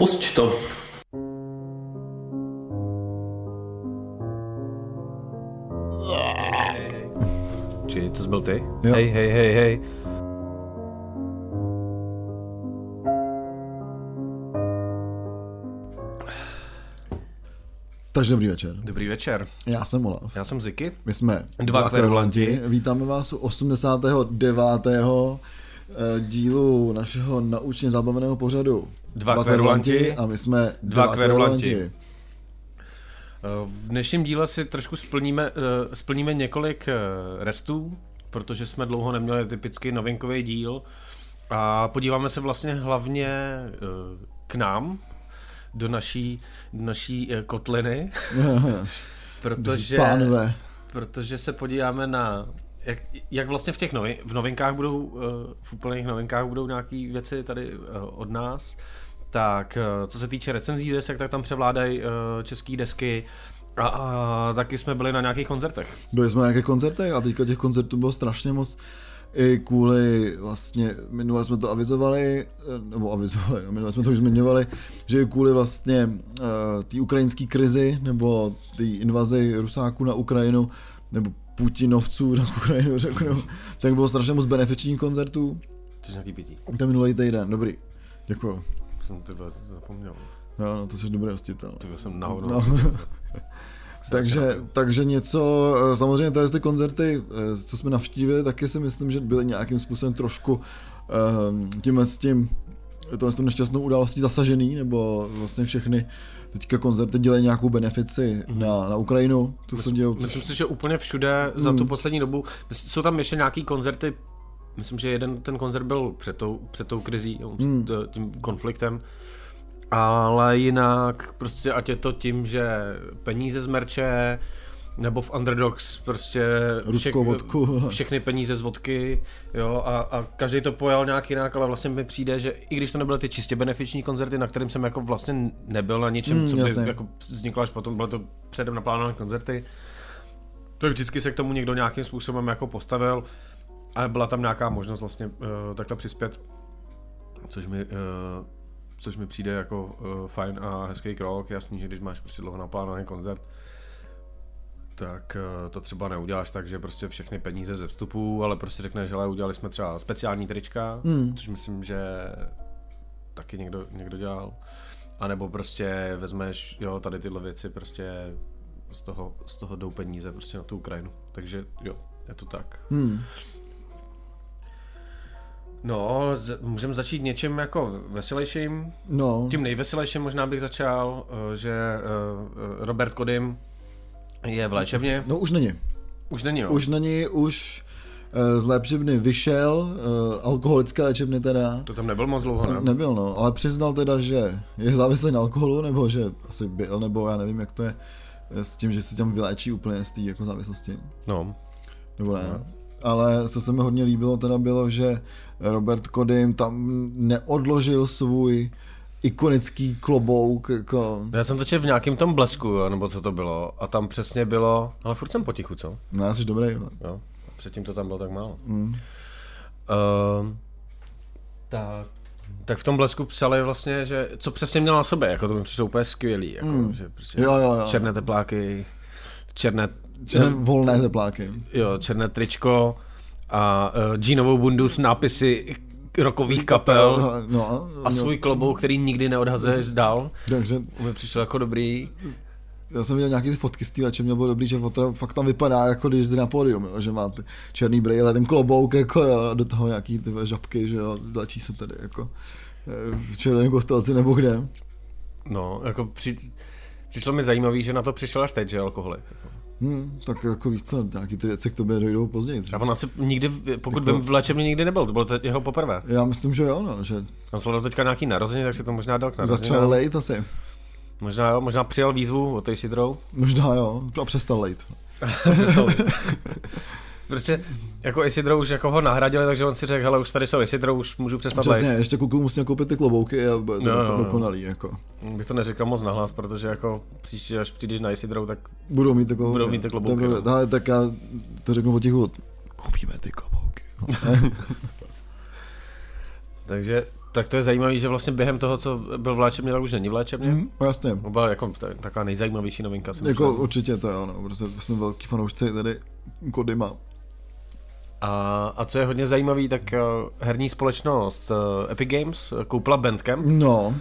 Pusť to. Či to byl ty? Jo. Hej, hej, hej, hej. Takže dobrý večer. Dobrý večer. Já jsem Olaf. Já jsem Ziky. My jsme Dva kverulanti. Vítáme vás u 89. eh, dílu našeho naučně zábavného pořadu. Dva kverulanti. A my jsme Dva kverulanti. V dnešním díle si trošku splníme, eh, splníme několik eh, restů, protože jsme dlouho neměli typický novinkový díl. A podíváme se vlastně hlavně eh, k nám, do naší, do naší eh, kotliny, protože, Pánové. protože se podíváme na jak, jak vlastně v těch novin, v novinkách budou, eh, v úplných novinkách budou nějaké věci tady eh, od nás, tak eh, co se týče recenzí desek, tak tam převládají české desky a, a taky jsme byli na nějakých koncertech. Byli jsme na nějakých koncertech a teďka těch koncertů bylo strašně moc. I kvůli, vlastně, minule jsme to avizovali, nebo avizovali, no, minule jsme to už zmiňovali, že i kvůli vlastně uh, té ukrajinské krizi, nebo té invazi Rusáků na Ukrajinu, nebo Putinovců na Ukrajinu, řeknu, tak bylo strašně moc benefičních koncertů. Což nějaký pití. Ten minulý týden, dobrý. Děkuju. Jsem ty vole, to zapomněl. No, no, to jsi dobrý hostitel. Vole, jsem nahoru. No. takže, takže něco, eh, samozřejmě tady ty koncerty, eh, co jsme navštívili, taky si myslím, že byly nějakým způsobem trošku eh, tímhle s tím, tohle s tou nešťastnou událostí zasažený, nebo vlastně všechny teďka koncerty dělají nějakou benefici Mhm. na, na Ukrajinu, co se děje. Myslím si, že úplně všude za Hmm. tu poslední dobu, jsou tam ještě nějaký koncerty, myslím, že jeden ten koncert byl před tou, před tou krizí, jo, před Hmm. eh, tím konfliktem, ale jinak prostě ať je to tím, že peníze z merče, nebo v Underdogs prostě Ruskou vodku. všechny peníze z vodky, jo, a, a každý to pojal nějak jinak, ale vlastně mi přijde, že i když to nebyly ty čistě benefiční koncerty, na kterým jsem jako vlastně nebyl na ničem, Mm, co by jako vzniklo až potom, byly to předem naplánované koncerty, tak vždycky se k tomu někdo nějakým způsobem jako postavil a byla tam nějaká možnost vlastně uh, takhle přispět, což mi, uh, což mi přijde jako uh, fajn a hezký krok, jasný, že když máš prostě dlouho naplánovaný koncert, tak uh, to třeba neuděláš tak, že prostě všechny peníze ze vstupu, ale prostě řekneš, že udělali jsme třeba speciální trička, Hmm. což myslím, že taky někdo, někdo dělal. A nebo prostě vezmeš, jo, tady tyhle věci prostě z toho, z toho jdou peníze prostě na tu Ukrajinu. Takže jo, je to tak. Hmm. No, můžeme začít něčím jako veselějším. No, Tím nejveselějším možná bych začal, eh, že eh, eh, Robert Kodym je v léčebně. no už není. Už není, jo. Už není, už eh, z léčebny vyšel, eh, alkoholické léčebny teda. To tam nebyl moc dlouho, ne? Nebyl, no, ale přiznal teda, že je závislý na alkoholu, nebo že asi byl, nebo já nevím, jak to je eh, s tím, že se tam vyléčí úplně z té jako závislosti, No, nebo ne. No. Ale co se mi hodně líbilo, teda bylo, že Robert Kodym tam neodložil svůj ikonický klobouk, jako, já jsem to četl v nějakém tom blesku, jo, nebo co to bylo, a tam přesně bylo, ale furt jsem potichu, co? no, jsi dobrý, jo. Jo, předtím to tam bylo tak málo. Mm. Uh, tak, tak v tom blesku psali vlastně, že co přesně měl na sobě, jako to mi přišlo úplně skvělý, jako, Mm. že prostě Jo, jo, jo. černé tepláky, černé, Černé volné tepláky. jo, černé tričko a uh, džínovou bundu s nápisy rokových kapel No, a svůj klobouk, který nikdy neodhazuješ dál. Takže Mi přišlo jako dobrý. já jsem viděl nějaký ty fotky z té léčebny, bylo dobrý, že fotra fakt tam vypadá, jako když jde na pódium, jo, že má ty černý brýle, ten klobouk, jako jo, a do toho nějaký ty žabky, že jo, léčí se tady, jako eh, v červeném kostelci nebo kde. No, jako při, přišlo mi zajímavý, že na to přišel až teď, že alkoholik. Jako. Hm, tak jako víš co, nějaký ty věci k tobě dojdou později. A on asi nikdy, pokud Jako- vím, v léčebně nikdy nebyl, to bylo te- jeho poprvé. Já myslím, že jo, no, že On slavil teďka nějaký narozeně, tak si to možná dal k narozeninám. začal lejt asi. Možná, jo, možná přijal výzvu od tej Sidrou. Možná jo, a přestal lejt. prostě jako Isidro už jako ho nahradili, takže on si řekl, hele, už tady jsou Isidro, už můžu přestat Přesně, lejt. ještě kluku musím koupit ty klobouky a bude to jo, jako jo. dokonalý, jako. Bych to neříkal moc nahlas, protože jako příště, až přijdeš na Isidro, tak Budou mít ty klobouky. Budou mít ty klobouky, Tak, no. ale tak já to řeknu potichu, koupíme ty klobouky. takže tak to je zajímavé, že vlastně během toho, co byl v léčebně, tak už není v léčebně. Mm, jasně. To byla jako taková nejzajímavější novinka. Si jako určitě to jo, no, protože jsme velký fanoušci tady Kodyma. A, a co je hodně zajímavý, tak uh, herní společnost uh, Epic Games koupila Bandcamp. No.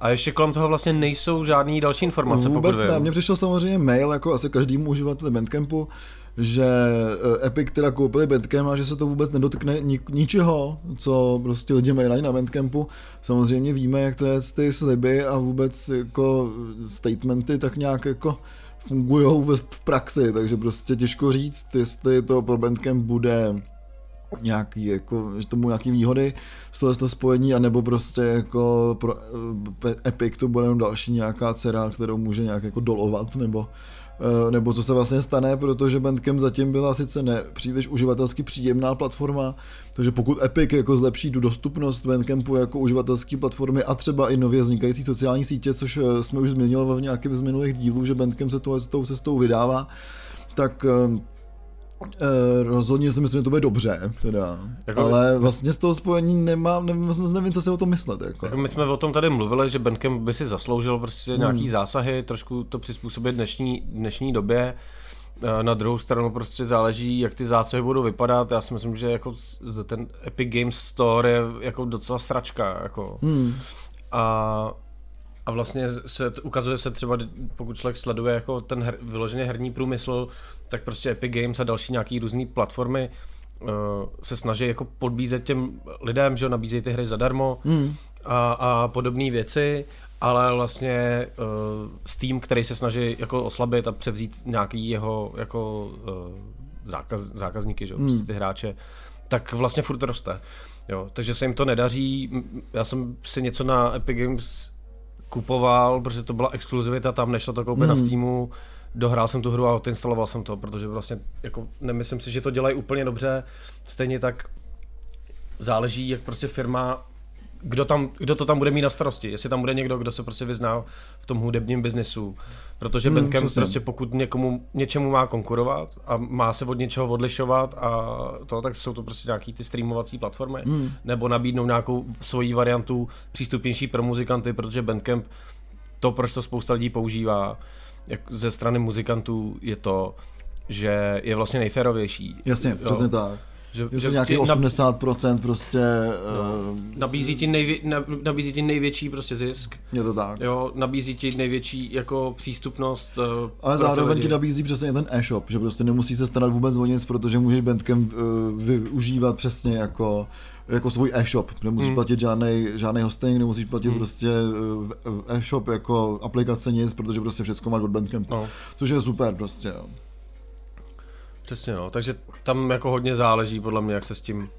A ještě kolem toho vlastně nejsou žádné další informace. Vůbec ne, mně přišel samozřejmě mail, jako asi každému uživateli Bandcampu, že eh, Epic teda koupili Bandcamp a že se to vůbec nedotkne ničeho, co prostě lidi mají na Bandcampu. Samozřejmě víme, jak to je ty sliby a vůbec jako statementy tak nějak jako fungují v praxi, takže prostě těžko říct, jestli to pro Bandcamp bude nějaký, jako, že tomu nějaký výhody z toho spojení, anebo prostě jako pro eh, Epic to bude jenom další nějaká dcera, kterou může nějak jako dolovat, nebo nebo co se vlastně stane, protože Bandcamp zatím byla sice ne příliš uživatelsky příjemná platforma, takže pokud Epic jako zlepší tu dostupnost Bandcampu jako uživatelské platformy a třeba i nově vznikající sociální sítě, což eh, jsme už změnili v nějakém z minulých dílů, že Bandcamp se tohle s tou cestou vydává, tak eh, Eh, rozhodně si myslím, že to bude dobře, teda. Jako, ale vlastně z toho spojení nemám, nevím, vlastně nevím, co si o tom myslet. Jako. jako my jsme o tom tady mluvili, že Bandcamp by si zasloužil prostě hmm. nějaký zásahy, trošku to přizpůsobit dnešní, dnešní době. Eh, na druhou stranu prostě záleží, jak ty zásahy budou vypadat. Já si myslím, že jako ten Epic Games Store je jako docela sračka. Jako. Hmm. A a vlastně se ukazuje se třeba, pokud člověk sleduje jako ten her, vyloženě herní průmysl, tak prostě Epic Games a další nějaký různé platformy uh, se snaží jako podbízet těm lidem, že nabízejí ty hry zadarmo mm. a, a podobné věci, ale vlastně uh, Steam, který se snaží jako oslabit a převzít nějaký jeho jako uh, zákaz, zákazníky, že mm. prostě ty hráče, tak vlastně furt roste. Jo, takže se jim to nedaří. Já jsem si něco na Epic Games kupoval, protože to byla exkluzivita, tam nešlo to koupit mm. na hmm. Steamu, dohrál jsem tu hru a odinstaloval jsem to, protože vlastně jako nemyslím si, že to dělají úplně dobře, stejně tak záleží, jak prostě firma kdo, tam, kdo to tam bude mít na starosti. Jestli tam bude někdo, kdo se prostě vyzná v tom hudebním biznesu. Protože hmm, Bandcamp přesně. prostě pokud někomu něčemu má konkurovat a má se od něčeho odlišovat a to, tak jsou to prostě nějaký ty streamovací platformy. Hmm. Nebo nabídnou nějakou svoji variantu přístupnější pro muzikanty, protože Bandcamp to, proč to spousta lidí používá, jak ze strany muzikantů je to, že je vlastně nejférovější. Jasně, jo. přesně tak. Že, že nějaký 80% prostě... No, uh, nabízí, ti nejvě, nabízí ti největší prostě zisk. Je to tak. Jo, nabízí ti největší jako přístupnost. Uh, Ale zároveň ti nabízí přesně ten e-shop, že prostě nemusí se starat vůbec o nic, protože můžeš Bandcamp uh, využívat přesně jako jako svůj e-shop, nemusíš hmm. platit žádný, žádný hosting, nemusíš platit hmm. prostě e-shop jako aplikace nic, protože prostě všechno máš od Bandcampu, no. což je super prostě. Jo. Přesně no, takže tam jako hodně záleží podle mě, jak se s tím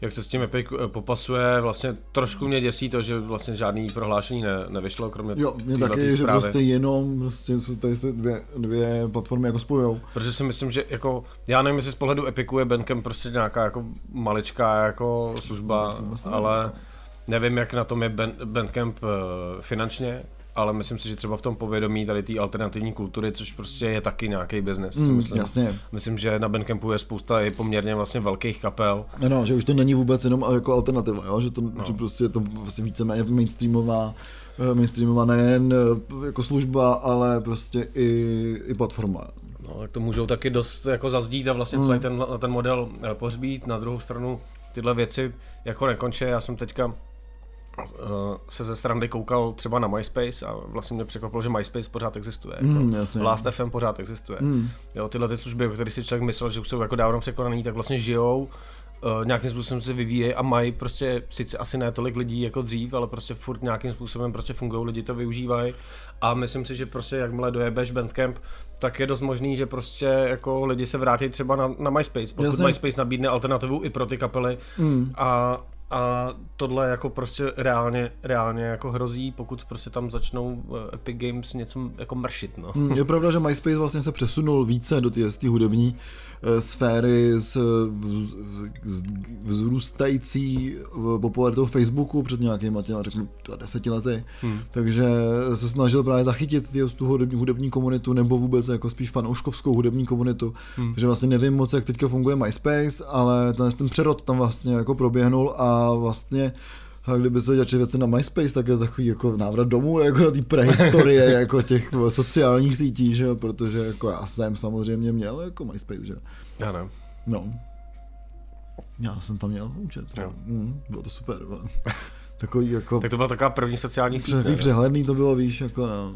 jak se s tím Epic eh, popasuje, vlastně trošku mě děsí to, že vlastně žádný prohlášení ne, nevyšlo, kromě Jo, mě taky, že prostě jenom prostě se tady ty dvě, dvě platformy jako spojou. Protože si myslím, že jako, já nevím, jestli z pohledu Epicu je Bandcamp prostě nějaká jako maličká jako služba, ale nevím, jak na tom je Bandcamp eh, finančně, ale myslím si, že třeba v tom povědomí tady té alternativní kultury, což prostě je taky nějaký biznes. Mm, myslím. Jasně. Myslím, že na Bandcampu je spousta i poměrně vlastně velkých kapel. No, no, že už to není vůbec jenom jako alternativa, jo? že to no. že prostě je to vlastně víceméně mainstreamová eh, mainstreamová nejen eh, jako služba, ale prostě i, i platforma. No, tak to můžou taky dost jako zazdít a vlastně mm. celý ten, ten model eh, pohřbít. Na druhou stranu tyhle věci jako nekončí. Já jsem teďka se ze strany koukal třeba na MySpace a vlastně mě překvapilo, že MySpace pořád existuje. Mm, jako Last FM pořád existuje. Mm. Jo, tyhle ty služby, o kterých si člověk myslel, že už jsou jako dávno překonaný, tak vlastně žijou, uh, nějakým způsobem se vyvíjí a mají prostě, sice asi ne tolik lidí jako dřív, ale prostě furt nějakým způsobem prostě fungují, lidi to využívají a myslím si, že prostě jakmile dojebeš Bandcamp, tak je dost možný, že prostě jako lidi se vrátí třeba na, na MySpace, pokud Jasně. MySpace nabídne alternativu i pro ty kapely mm. a a tohle jako prostě reálně, reálně jako hrozí, pokud prostě tam začnou eh, Epic Games něco jako mršit, no. Hmm, je pravda, že MySpace vlastně se přesunul více do té hudební sféry s vz, vz, vzrůstající eh, popularitou Facebooku před nějakými těma, řeknu, deseti lety. Hmm. Takže se snažil právě zachytit ty, tu hudební, hudební komunitu nebo vůbec jako spíš fanouškovskou hudební komunitu. Hmm. Takže vlastně nevím moc, jak teďka funguje MySpace, ale ten, ten přerod tam vlastně jako proběhnul a vlastně A kdyby se dělali věci na MySpace, tak je to takový jako návrat domů, jako na té prehistorie, jako těch sociálních sítí, že jo, protože jako já jsem samozřejmě měl jako MySpace, že jo. Já ne. No. Já jsem tam měl účet. Jo. Mm, bylo to super. no. Takový jako... Tak to byla taková první sociální síť. Takový přehledný to bylo, víš, jako no,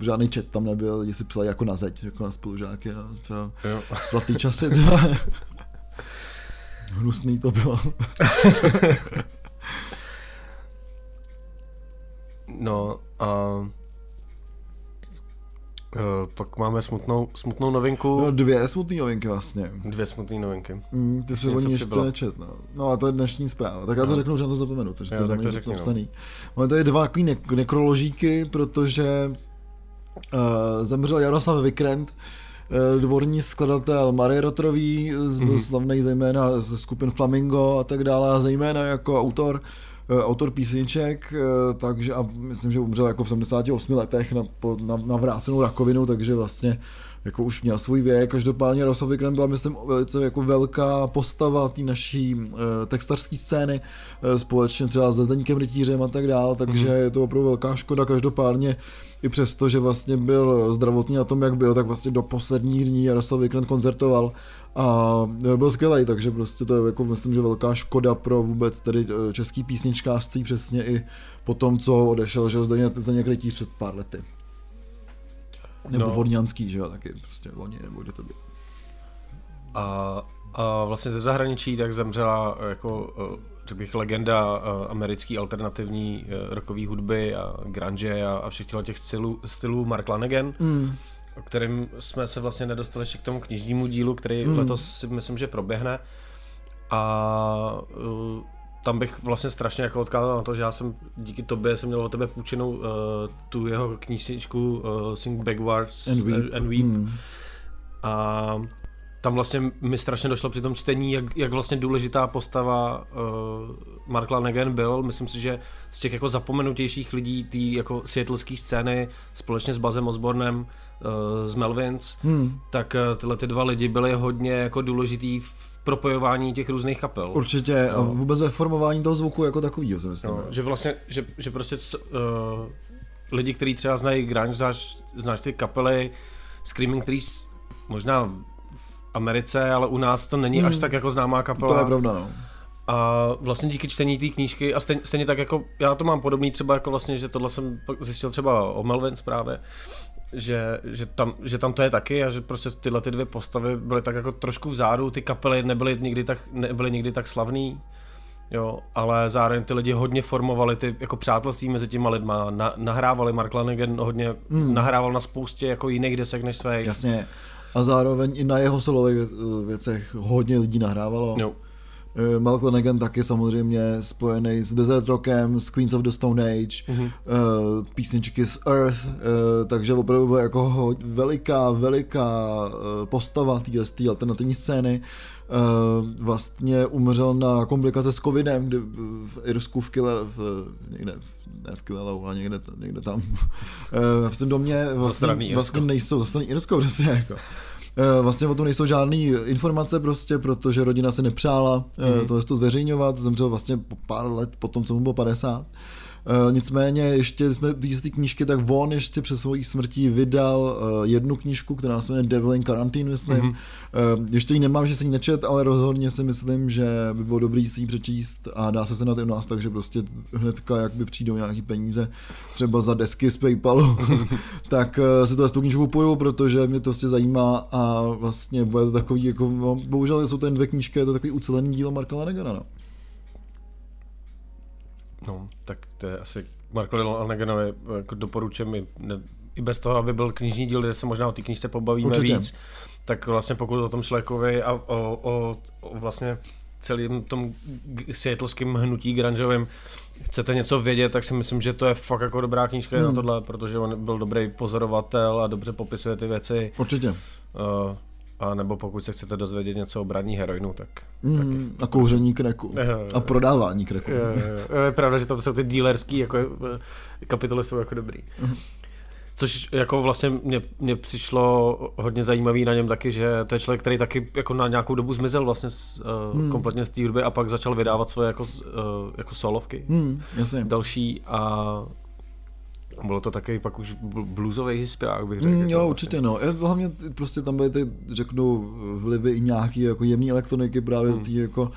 žádný chat tam nebyl, lidi si psali jako na zeď, jako na spolužáky a třeba Jo. zlatý časy, to Hnusný to bylo. No a uh, pak máme smutnou, smutnou novinku. No dvě smutné novinky vlastně. Dvě smutné novinky. Mm, ty Něco o ní ještě nečet, no. no. a to je dnešní zpráva. Tak já to No. řeknu, že na to zapomenu, takže Jo, to to je řekni, no. napsaný. Máme tady dva takový ne- nekroložíky, protože uh, zemřel Jaroslav Vikrent, uh, dvorní skladatel Marie Rotrový, mm-hmm. byl Mhm. slavný zejména ze skupin Flamingo a tak dále, a zejména jako autor autor písniček, eh, takže a myslím, že umřel jako v 78 letech na, na, na vrácenou rakovinu, takže vlastně jako už měl svůj věk. Každopádně Jaroslav Vikrant byla, myslím, velice jako velká postava té naší uh, textařské scény, uh, společně třeba se Zdeňkem Rytířem a tak dále, takže Mhm. je to opravdu velká škoda. Každopádně i přesto, že vlastně byl zdravotně na tom, jak byl, tak vlastně do posledních dní Jaroslav Vikrant koncertoval a byl skvělý, takže prostě to je jako myslím, že velká škoda pro vůbec tedy eh, český písničkářství přesně i po tom, co odešel, že Zdeněk, Zdeněk Rytíř před pár lety. Nebo No. no. Vodňanský, že jo, taky prostě loni, nebo kde to bylo. A, a vlastně ze zahraničí tak zemřela eh, jako, eh, řekl bych, legenda americké alternativní rockové hudby a grunge a, a všech těch stylů, stylů Mark Lanegan, Mm. O kterým jsme se vlastně nedostali ještě k tomu knižnímu dílu, který Mm. letos si myslím, že proběhne. A uh, tam bych vlastně strašně jako odkázal na to, že já jsem díky tobě jsem měl od tebe půjčenou uh, tu jeho knížničku uh, Sing Backwards And Weep. and Weep. Mm. A tam vlastně mi strašně došlo při tom čtení, jak, jak vlastně důležitá postava uh, Mark Lanegan byl. Myslím si, že z těch jako zapomenutějších lidí té jako seattleské scény společně s Bazem Osbornem z Melvins, Hmm. tak uh, tyhle ty dva lidi byli hodně jako důležitý v propojování těch různých kapel. Určitě a No. vůbec ve formování toho zvuku jako takovýho si myslím. No, že vlastně, že, že prostě uh, lidi, kteří třeba znají grunge, znáš, znáš ty kapely Screaming Trees, možná v Americe, ale u nás to není Hmm. až tak jako známá kapela. To je pravda, no. A vlastně díky čtení té knížky, a stejně, stejně tak jako, já to mám podobný třeba jako vlastně, že tohle jsem zjistil třeba o Melvins právě, že, že, tam, že tam to je taky a že prostě tyhle ty dvě postavy byly tak jako trošku vzadu, ty kapely nebyly nikdy tak, nebyly nikdy tak slavný, jo, ale zároveň ty lidi hodně formovali ty jako přátelství mezi těma lidma, na, nahrávali, Mark Lanegan hodně Hmm. nahrával na spoustě jako jiných desek než své. Jasně. A zároveň i na jeho solových vě- věcech hodně lidí nahrávalo. Jo, Eh, Mark Lanegan taky samozřejmě spojený s Desert Rockem, s Queens of the Stone Age, Mhm. mm-hmm. písničky z Earth, eh, takže opravdu byla jako veliká, veliká postava té té alternativní scény. Eh, Vlastně umřel na komplikace s covidem, kdy v Irsku v Kile, v, někde, v, ne v Kilelou, ale někde, někde tam, eh, v tom domě vlastně, vlastně nejsou, zastraný Irsko, přesně jako. Eh, Vlastně o tom nejsou žádné informace prostě, protože rodina se nepřála Mhm. mm. tohle to zveřejňovat, zemřel vlastně po pár let po tom, co mu bylo 50. Uh, nicméně ještě jsme z té knížky, tak on ještě před svojí smrtí vydal uh, jednu knížku, která se jmenuje Devil in Quarantine, myslím. Mhm. Mm-hmm. Uh, ještě ji nemám, že jsem ji nečet, ale rozhodně si myslím, že by bylo dobrý si ji přečíst a dá se se na to u nás, takže prostě hnedka, jak by přijdou nějaký peníze, třeba za desky z Paypalu, tak uh, si to z tu knížku kupuju, protože mě to prostě zajímá a vlastně bude to takový, jako, no, bohužel jsou to jen dvě knížky, je to takový ucelený dílo Marka Lanegana, no. No, tak to je asi Marko Laneganovi jako doporučím i, ne, i bez toho, aby byl knižní díl, kde se možná o té knížce pobavíme Určitě. víc, tak vlastně pokud o tom Šlekovi a o, o, o vlastně celým tom seattleským hnutí grungeovým chcete něco vědět, tak si myslím, že to je fakt jako dobrá knížka hmm. na tohle, protože on byl dobrý pozorovatel a dobře popisuje ty věci. Určitě. Uh, a nebo pokud se chcete dozvědět něco o braní heroinu, tak Mm, a kouření kreku. Jo, jo, jo. A prodávání kreku. Jo, jo. Je pravda, že tam jsou ty dealerský jako, eh, kapitoly jsou jako dobrý. Což jako vlastně mě, mě přišlo hodně zajímavý na něm taky, že to je člověk, který taky jako na nějakou dobu zmizel vlastně z, uh, hmm. kompletně z té hudby a pak začal vydávat svoje jako, uh, jako solovky. Hmm, jasně. Další a bylo to taky pak už bluesový zpěvák, bych řekl. Mm, jo, určitě no. Já, hlavně prostě tam byly ty, řeknu, vlivy i nějaký jako jemný elektroniky právě hmm. tý jako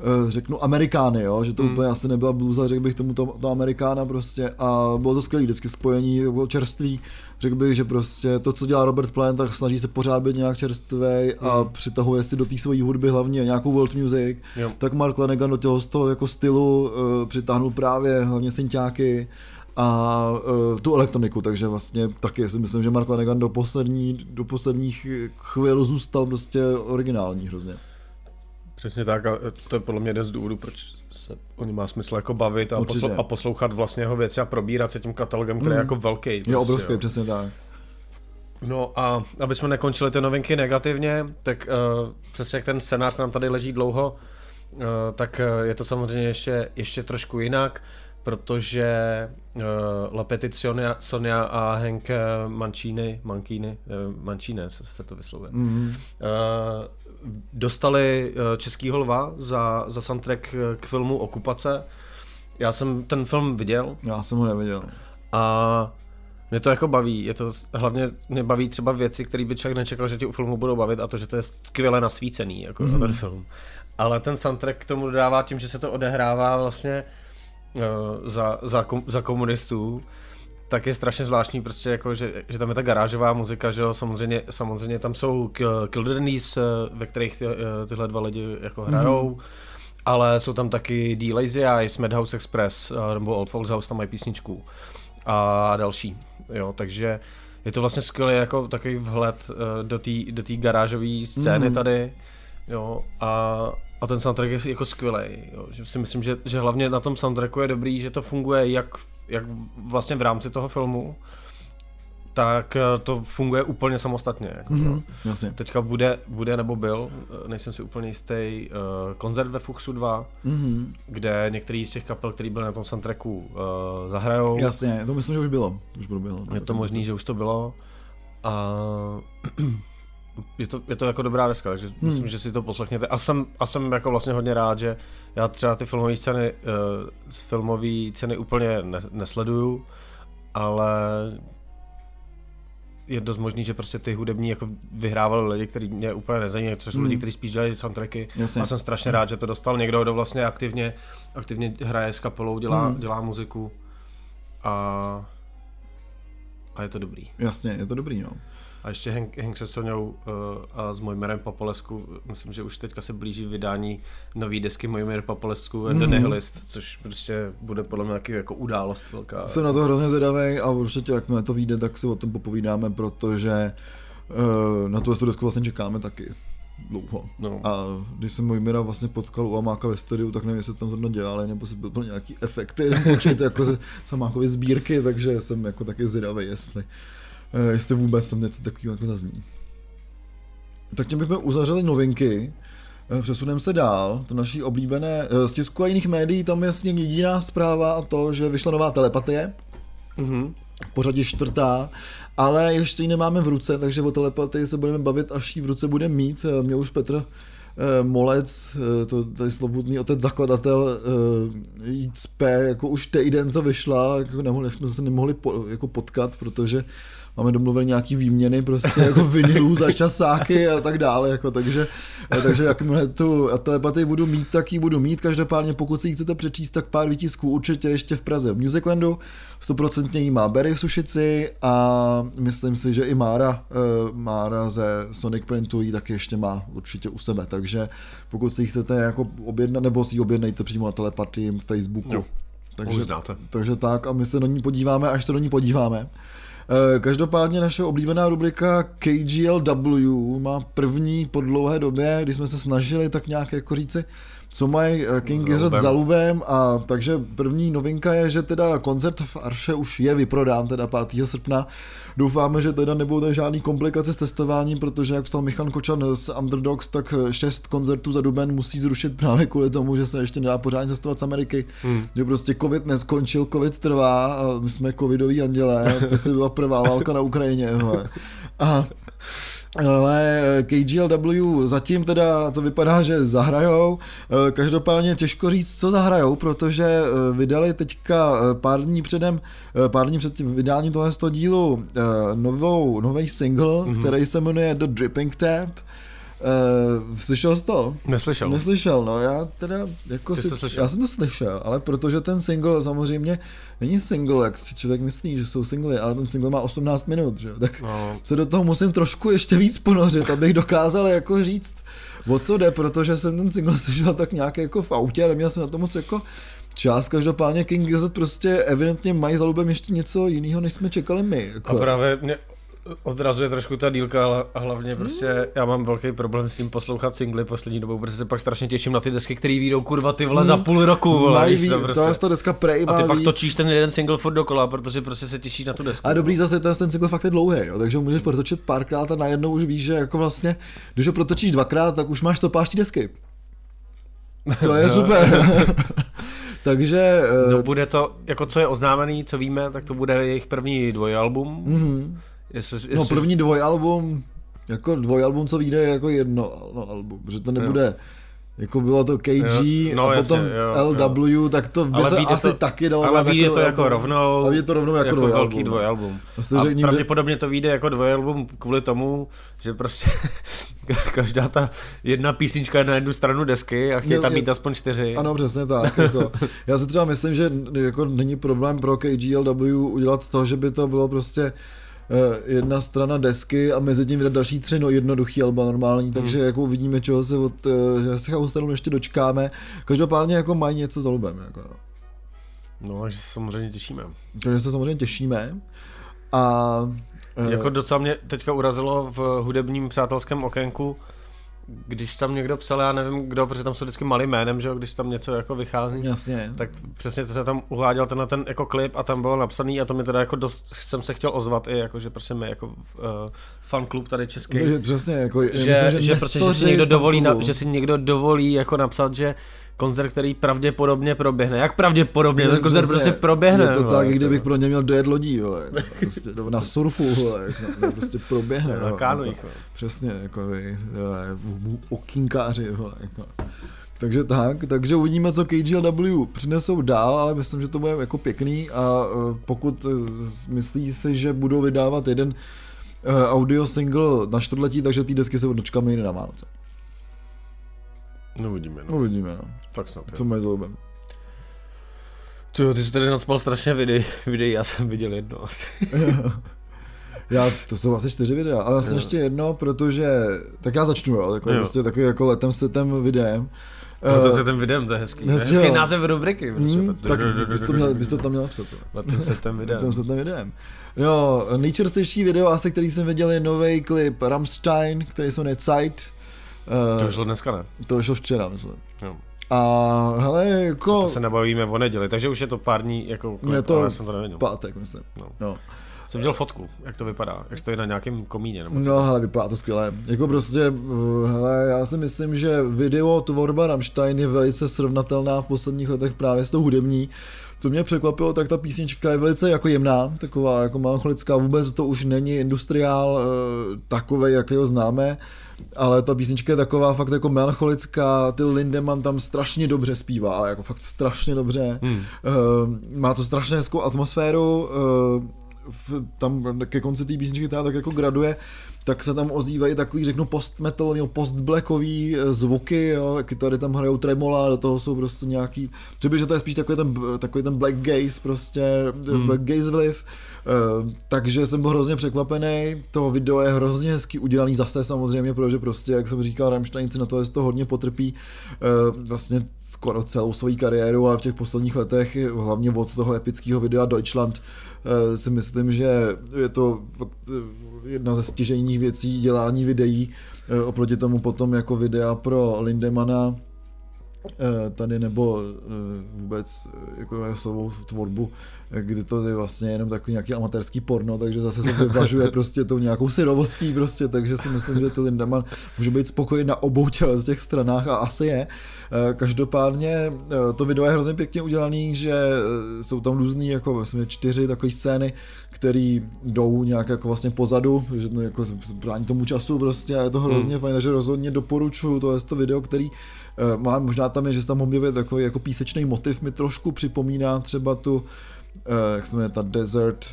Eh, řeknu Amerikány, jo? že to hmm. úplně asi nebyla bluza, řekl bych tomu to, to Amerikána prostě a bylo to skvělé, vždycky spojení, bylo čerství, řekl bych, že prostě to, co dělá Robert Plant, tak snaží se pořád být nějak čerstvý a hmm. přitahuje si do té své hudby hlavně nějakou world music, jo. tak Mark Lanegan do toho, z toho jako stylu uh, přitáhnul právě hlavně synťáky, a uh, tu elektroniku, takže vlastně taky si myslím, že Mark Lanegan do, poslední, do posledních chvil zůstal prostě originální hrozně. Přesně tak a to je podle mě jeden z důvodů, proč se o ní má smysl jako bavit a, posl- a poslouchat vlastně jeho věci a probírat se tím katalogem, který mm. je jako velký. Prostě, je obrovský, jo. přesně tak. No a aby jsme nekončili ty novinky negativně, tak uh, přesně jak ten scénář nám tady leží dlouho, uh, tak uh, je to samozřejmě ještě, ještě trošku jinak, protože uh, Lapety Sonia, Sonia a Henk Mancini, Mancini, uh, Mancini se, se to vyslovuje, mm-hmm. uh, dostali eh, Českýho lva za, za soundtrack k filmu Okupace. Já jsem ten film viděl. Já jsem ho neviděl. A mě to jako baví, je to hlavně mě baví třeba věci, které by člověk nečekal, že ti u filmu budou bavit a to, že to je skvěle nasvícený, jako mm-hmm. ten film. Ale ten soundtrack k tomu dodává tím, že se to odehrává vlastně uh, za, za, kom, za komunistů, tak je strašně zvláštní prostě jako, že, že tam je ta garážová muzika, že jo, samozřejmě, samozřejmě tam jsou Kildernys, eh, ve kterých ty, eh, tyhle dva lidi jako hrajou, mm-hmm. ale jsou tam taky The Lazy Eyes, Madhouse Express eh, nebo Old Folks House, tam mají písničku a další, jo, takže je to vlastně skvělý jako takový vhled do té do garážové scény mm-hmm. tady, jo, a, a ten soundtrack je jako skvělý. Že si myslím, že, že hlavně na tom soundtracku je dobrý, že to funguje jak jak vlastně v rámci toho filmu, tak eh, to funguje úplně samostatně. Jako mm-hmm, jasně. Teďka bude, bude nebo byl, eh, nejsem si úplně jistý, uh, koncert ve Fuxu 2, mm-hmm. kde některý z těch kapel, který byl na tom soundtracku, uh, zahrajou. Jasně, to myslím, že už bylo. Už proběhlo. Je to možný, že už to bylo. A je to, je to jako dobrá deska, takže hmm. myslím, že si to poslechněte. A jsem, a jsem jako vlastně hodně rád, že já třeba ty filmové ceny, uh, filmové ceny úplně ne, nesleduju, ale je dost možný, že prostě ty hudební jako vyhrávali lidi, kteří mě úplně nezajímají, což jsou hmm. lidi, kteří spíš dělají soundtracky. Jasně. A jsem strašně rád, že to dostal někdo, kdo vlastně aktivně, aktivně hraje s kapelou, dělá, hmm. dělá muziku. A, a je to dobrý. Jasně, je to dobrý, no. A ještě Henk, Henk se Soňou uh, a s Mojmerem Papolesku, myslím, že už teďka se blíží vydání nový desky Mojmer Papolesku mm. The Nihilist, což prostě bude podle mě taky jako událost velká. Jsem na to hrozně zvědavý a určitě jakmile to vyjde, tak si o tom popovídáme, protože uh, na tu desku vlastně čekáme taky dlouho. No. A když jsem Mojmira vlastně potkal u Amáka ve studiu, tak nevím, jestli tam zrovna dělali, nebo si byl to nějaký efekty, nebo určitě jako ze Samákovy sbírky, takže jsem jako taky zvědavý, jestli Eh, jestli vůbec tam něco takového jako zazní. Tak tím bychom uzavřeli novinky, eh, přesuneme se dál, to naší oblíbené, eh, z tisku a jiných médií, tam je jasně jediná zpráva a to, že vyšla nová telepatie, mm-hmm. v pořadí čtvrtá, ale ještě ji nemáme v ruce, takže o telepatii se budeme bavit, až ji v ruce bude mít. Mě už Petr Molec, to tady slovutný otec zakladatel JCP, jako už týden co vyšla, jako nemohli, jsme se nemohli po, jako potkat, protože máme domluvené nějaký výměny prostě jako vinilů za časáky a tak dále, jako, takže, takže jakmile tu telepatii budu mít, tak ji budu mít, každopádně pokud si ji chcete přečíst, tak pár výtisků určitě ještě v Praze v Musiclandu, 100% jí má Berry v Sušici a myslím si, že i Mára, uh, Mára ze Sonic Printu ji taky ještě má určitě u sebe, takže pokud si ji chcete jako objednat, nebo si ji objednejte přímo na telepatii Facebooku. Jo. Takže, takže tak a my se na ní podíváme, až se do ní podíváme. Eh, každopádně naše oblíbená rubrika KGLW má první po dlouhé době, kdy jsme se snažili tak nějak jako říci, co mají eh, King Gizzard za Lubem a takže první novinka je, že teda koncert v Arše už je vyprodán teda 5. srpna. Doufáme, že teda nebudou žádný komplikace s testováním, protože jak psal Michan Kočan z Underdogs, tak šest koncertů za duben musí zrušit právě kvůli tomu, že se ještě nedá pořádně testovat z Ameriky. Hmm. Že prostě covid neskončil, covid trvá a my jsme covidoví andělé, to se byla prvá válka na Ukrajině. A ale KGLW zatím teda to vypadá, že zahrajou. Eh, každopádně těžko říct, co zahrajou, protože eh, vydali teďka eh, pár dní předem, pár dní před vydáním tohoto dílu novou, nový single, mm-hmm. který se jmenuje The Dripping Tap. Uh, slyšel jsi to? Neslyšel. Neslyšel, no já teda jako Ty si, já jsem to slyšel, ale protože ten single samozřejmě není single, jak si člověk myslí, že jsou singly, ale ten single má 18 minut, že? tak no. se do toho musím trošku ještě víc ponořit, abych dokázal jako říct, o co jde, protože jsem ten single slyšel tak nějak jako v autě a neměl jsem na to moc jako čas. Každopádně King Gizzard prostě evidentně mají za ještě něco jiného, než jsme čekali my. Jako. A právě mě odrazuje trošku ta dílka a hlavně prostě já mám velký problém s tím poslouchat singly poslední dobou, protože se pak strašně těším na ty desky, které vyjdou kurva ty vole za půl roku, vole. Mají, to, prostě. to je ta deska Prey A ty pak točíš ten jeden single furt dokola, protože prostě se těšíš na tu desku. A dobrý zase ten, ten single fakt je dlouhý, jo, takže můžeš protočit párkrát a najednou už víš, že jako vlastně, když ho protočíš dvakrát, tak už máš to páští desky. To je super. Takže... No bude to, jako co je oznámený, co víme, tak to bude jejich první dvojalbum. Mm-hmm. Jestli, jestli... No první dvojalbum, jako dvojalbum, co vyjde, je jako jedno no, album, protože to nebude... Jo. Jako bylo to KG jo, no, a potom jasně, jo, LW, jo. tak to by ale se asi to, taky dalo Ale vyjde to jako rovnou, ale to rovnou jako, jako dvojalbum. velký dvojalbum. A řekni, pravděpodobně to vyjde jako dvojalbum kvůli tomu, že prostě každá ta jedna písnička je na jednu stranu desky a chtějí tam mít aspoň čtyři. Ano, přesně tak. Jako. Já si třeba myslím, že jako není problém pro KGLW udělat to, že by to bylo prostě Eh, jedna strana desky a mezi tím vydat další tři no, jednoduchý alba normální, takže hmm. jako uvidíme, čeho se od uh, ještě dočkáme. Každopádně jako mají něco za lubem. Jako. No, že se samozřejmě těšíme. Takže se samozřejmě těšíme. A uh, jako docela mě teďka urazilo v hudebním přátelském okénku, když tam někdo psal, já nevím kdo, protože tam jsou vždycky malým jménem, že když tam něco jako vychází, Jasně. tak přesně to se tam uváděl ten, ten jako klip a tam bylo napsaný a to mi teda jako dost, jsem se chtěl ozvat i jako, že prostě my jako uh, fan klub tady český, no, přesně, jako, že, myslím, že, že, prostě, že si někdo dovolí, na, že si někdo dovolí jako napsat, že koncert, který pravděpodobně proběhne. Jak pravděpodobně? Ten koncert prostě proběhne. Je to vole, tak, jako. kdybych pro ně měl dojet lodí, vole. Prostě, na surfu, vole. No, prostě proběhne. Na kánuích, jako, Přesně, jako vy, okýnkáři, vole. Jako. Takže tak, takže uvidíme, co KGLW přinesou dál, ale myslím, že to bude jako pěkný a e, pokud e, myslí si, že budou vydávat jeden e, audio single na čtvrtletí, takže ty desky se dočkáme jiné na Vánoce. No uvidíme, no. Uvidíme, no. Tak snad. Co mají zloubem. Ty, ty jsi tady nadspal strašně videí, videí, já jsem viděl jedno asi. já, to jsou asi čtyři videa, ale vlastně ještě jedno, protože, tak já začnu, jo, takhle jo. prostě takový jako letem světem videem. No to se ten videem, to je hezký. To je hezký jo. název rubriky. Mm, tak bys to, měl, bys to tam měl napsat. Letem se ten videem. Letem se ten videem. No, nejčerstvější video asi, který jsem viděl je nový klip Ramstein, který se jmenuje Zeit to vyšlo dneska, ne? To vyšlo včera, myslím. Jo. A hele, jako... To se nebavíme o neděli, takže už je to pár dní, jako... Je to já jsem to nevěděl. pátek, myslím. No. no. Jsem dělal fotku, jak to vypadá, jak stojí na nějakém komíně. Nebo no, hele, vypadá to skvěle. Jako prostě, eh, hele, já si myslím, že video tvorba Rammstein je velice srovnatelná v posledních letech právě s tou hudební. Co mě překvapilo, tak ta písnička je velice jako jemná, taková jako melancholická, vůbec to už není industriál e, takový, jaký ho známe ale ta písnička je taková fakt jako melancholická, ty Lindemann tam strašně dobře zpívá, ale jako fakt strašně dobře. Hmm. Uh, má to strašně hezkou atmosféru, uh, v, tam ke konci té písničky teda tak jako graduje, tak se tam ozývají takový, řeknu, post-metal, post-blackový eh, zvuky, jo, kytary tam hrajou tremola, do toho jsou prostě nějaký, že to je spíš takový ten, takový ten black gaze prostě, hmm. black gaze vliv, Uh, takže jsem byl hrozně překvapený, to video je hrozně hezky udělaný zase samozřejmě, protože prostě, jak jsem říkal, Rammsteinci na to, to hodně potrpí uh, vlastně skoro celou svou kariéru a v těch posledních letech, hlavně od toho epického videa Deutschland, uh, si myslím, že je to jedna ze stěžejních věcí dělání videí, oproti tomu potom jako videa pro Lindemana, tady nebo vůbec jako svou tvorbu kdy to je vlastně jenom takový nějaký amatérský porno, takže zase se vyvažuje prostě tou nějakou syrovostí prostě, takže si myslím, že ty Lindemann může být spokojený na obou těle z těch stranách a asi je. Eh, každopádně eh, to video je hrozně pěkně udělaný, že eh, jsou tam různý jako vlastně čtyři takové scény, které jdou nějak jako vlastně pozadu, že to jako brání tomu času prostě a je to hrozně hmm. fajn, takže rozhodně doporučuju to je to video, který má, možná tam je, že se tam objevuje takový jako písečný motiv, mi trošku připomíná třeba tu uh, jak se jmenuje ta Desert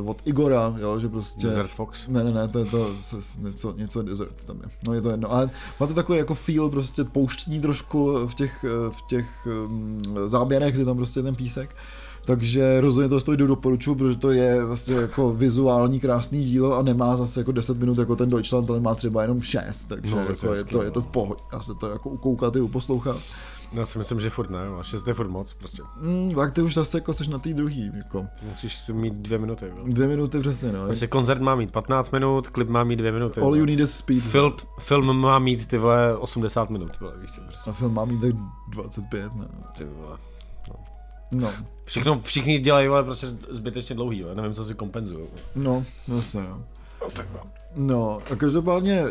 uh, od Igora, jo, že prostě... Desert Fox? Ne, ne, ne, to je to, něco, něco Desert tam je, no je to jedno, ale má to takový jako feel prostě pouštní trošku v těch, eh, v těch um, záběrech, kdy tam prostě ten písek. Takže rozhodně to stojí doporučuji, protože to je vlastně jako vizuální krásný dílo a nemá zase jako 10 minut jako ten Deutschland, ale má třeba jenom 6, takže no, jako je, to, je to v pohodě, já se to jako ukoukat i uposlouchat. Já si myslím, že furt ne, a 6 je furt moc prostě. Mm, tak ty už zase jako jsi na té druhý, jako. Musíš mít dvě minuty. Jo. Dvě minuty přesně, no. Prostě koncert má mít 15 minut, klip má mít dvě minuty. All no. you need is speed. Film, film má mít ty vole 80 minut, vole, víš prostě. A film má mít tak 25, ne? Ty vole. No. no. Všechno, všichni dělají, ale prostě zbytečně dlouhý, jo. nevím, co si kompenzují. No, zase, jo. No, tak no. No a každopádně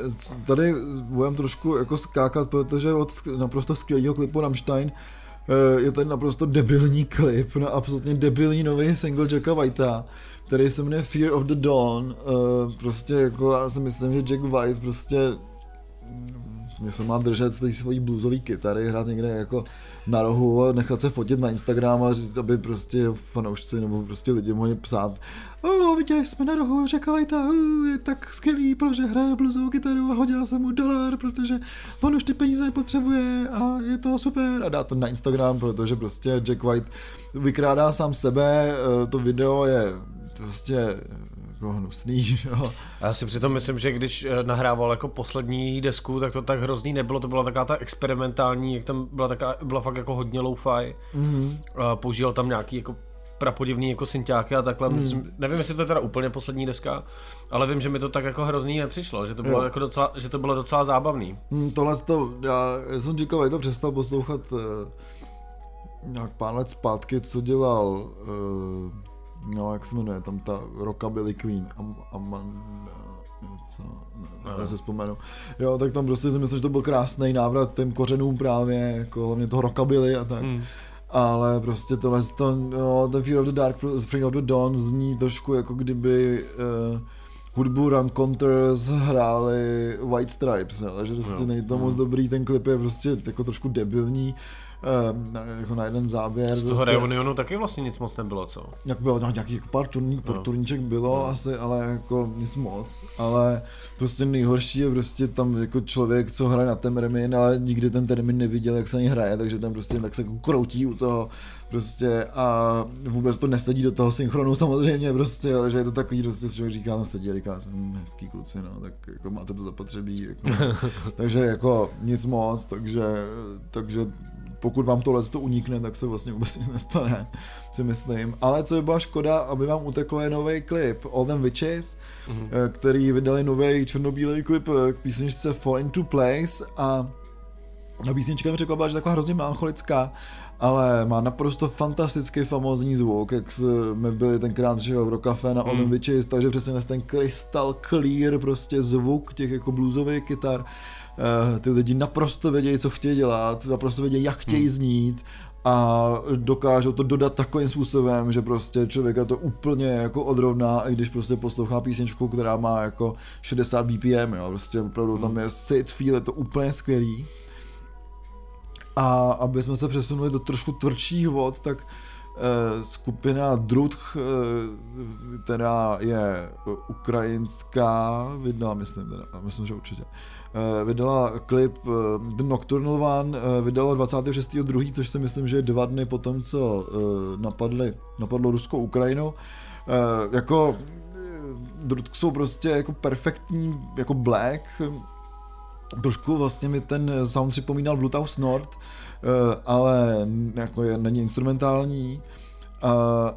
tady budeme trošku jako skákat, protože od naprosto skvělého klipu Rammstein eh, je tady naprosto debilní klip na absolutně debilní nový single Jacka Whitea, který se jmenuje Fear of the Dawn. Eh, prostě jako já si myslím, že Jack White prostě mě se má držet ty svojí bluesové kytary, hrát někde jako na rohu a nechat se fotit na Instagram a říct, aby prostě fanoušci nebo prostě lidi mohli psát oh, viděli jsme na rohu, řekali to, oh, je tak skvělý, protože hraje bluesovou kytaru a hodila jsem mu dolar, protože on už ty peníze nepotřebuje a je to super. A dá to na Instagram, protože prostě Jack White vykrádá sám sebe, eh, to video je prostě jako hnusný, jo. Já si přitom myslím, že když eh, nahrával jako poslední desku, tak to tak hrozný nebylo, to byla taková ta experimentální, jak tam byla taká, byla fakt jako hodně low-fi. Mm-hmm. A používal tam nějaký jako prapodivný jako synťáky a takhle. Mm. Myslím, nevím, jestli to je teda úplně poslední deska, ale vím, že mi to tak jako hrozný nepřišlo, že to bylo, jako docela, že to bylo docela zábavný. Mm, tohle to, já jsem říkal, to přestal poslouchat uh, nějak pár let zpátky, co dělal uh, no jak se jmenuje, tam ta Rockabilly Queen, Am, Amanda, něco, ne, ne, se vzpomenu. Jo, tak tam prostě si myslím, že to byl krásný návrat těm kořenům právě, jako hlavně toho Rockabilly a tak. Mm. Ale prostě tohle, to, no, ten Fear of the Dark, Fear of the Dawn zní trošku jako kdyby uh, hudbu Ram Counters hráli White Stripes, ale že prostě no. není to moc mm. dobrý, ten klip je prostě jako trošku debilní. Ehm, jako na jeden záběr. Z toho prostě, reunionu taky vlastně nic moc nebylo, co? Jak bylo, no, nějaký jako pár, turní, no. turníček bylo no. asi, ale jako nic moc. Ale prostě nejhorší je prostě tam jako člověk, co hraje na ten remin, ale nikdy ten termín neviděl, jak se ani hraje, takže tam prostě tak se jako kroutí u toho prostě a vůbec to nesedí do toho synchronu samozřejmě prostě, ale že je to takový, prostě člověk říká, tam sedí a říká, jsem hezký kluci, no, tak jako máte to zapotřebí, jako, takže jako nic moc, takže, takže pokud vám tohle to unikne, tak se vlastně vůbec nic nestane, si myslím. Ale co by byla škoda, aby vám utekl je nový klip All Them Witches, mm-hmm. který vydali nový černobílý klip eh, k písničce Fall Into Place a ta písnička mi řekla, že taková hrozně melancholická, ale má naprosto fantastický famózní zvuk, jak jsme byli tenkrát že v Rockafe na mm. Witches, takže přesně ten crystal clear prostě zvuk těch jako bluesových kytar ty lidi naprosto vědějí, co chtějí dělat, naprosto vědějí, jak chtějí hmm. znít a dokážou to dodat takovým způsobem, že prostě člověka to úplně jako odrovná, i když prostě poslouchá písničku, která má jako 60 BPM, jo, prostě opravdu tam hmm. je cit, feel, je to úplně skvělý. A aby jsme se přesunuli do trošku tvrdších vod, tak uh, skupina Drutch, uh, která je ukrajinská, vydala, myslím, teda, myslím, že určitě, Eh, vydala klip eh, The Nocturnal One, eh, vydala 26.2., což si myslím, že je dva dny po tom, co napadli, napadlo Rusko Ukrajinu. Jako jsou prostě jako perfektní, jako black, trošku vlastně mi ten sound připomínal Bluetooth Nord, ale jako je, není instrumentální Uh,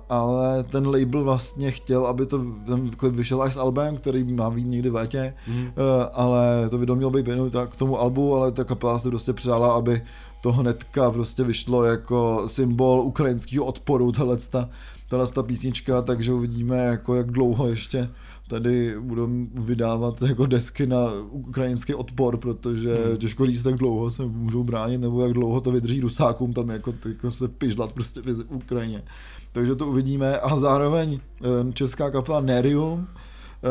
ale ten label vlastně chtěl, aby to ten klip vyšel až s albem, který má být někdy v létě, mm. uh, ale to video mělo být věnut k tomu albu, ale ta kapela se prostě přála, aby to hnedka prostě vyšlo jako symbol ukrajinského odporu, tahle ta písnička, takže uvidíme, jako jak dlouho ještě tady budou vydávat jako desky na ukrajinský odpor, protože hmm. těžko říct, jak dlouho se můžou bránit, nebo jak dlouho to vydrží Rusákům tam jako, jako se pižlat prostě v Ukrajině. Takže to uvidíme a zároveň eh, česká kapela Nerium, eh,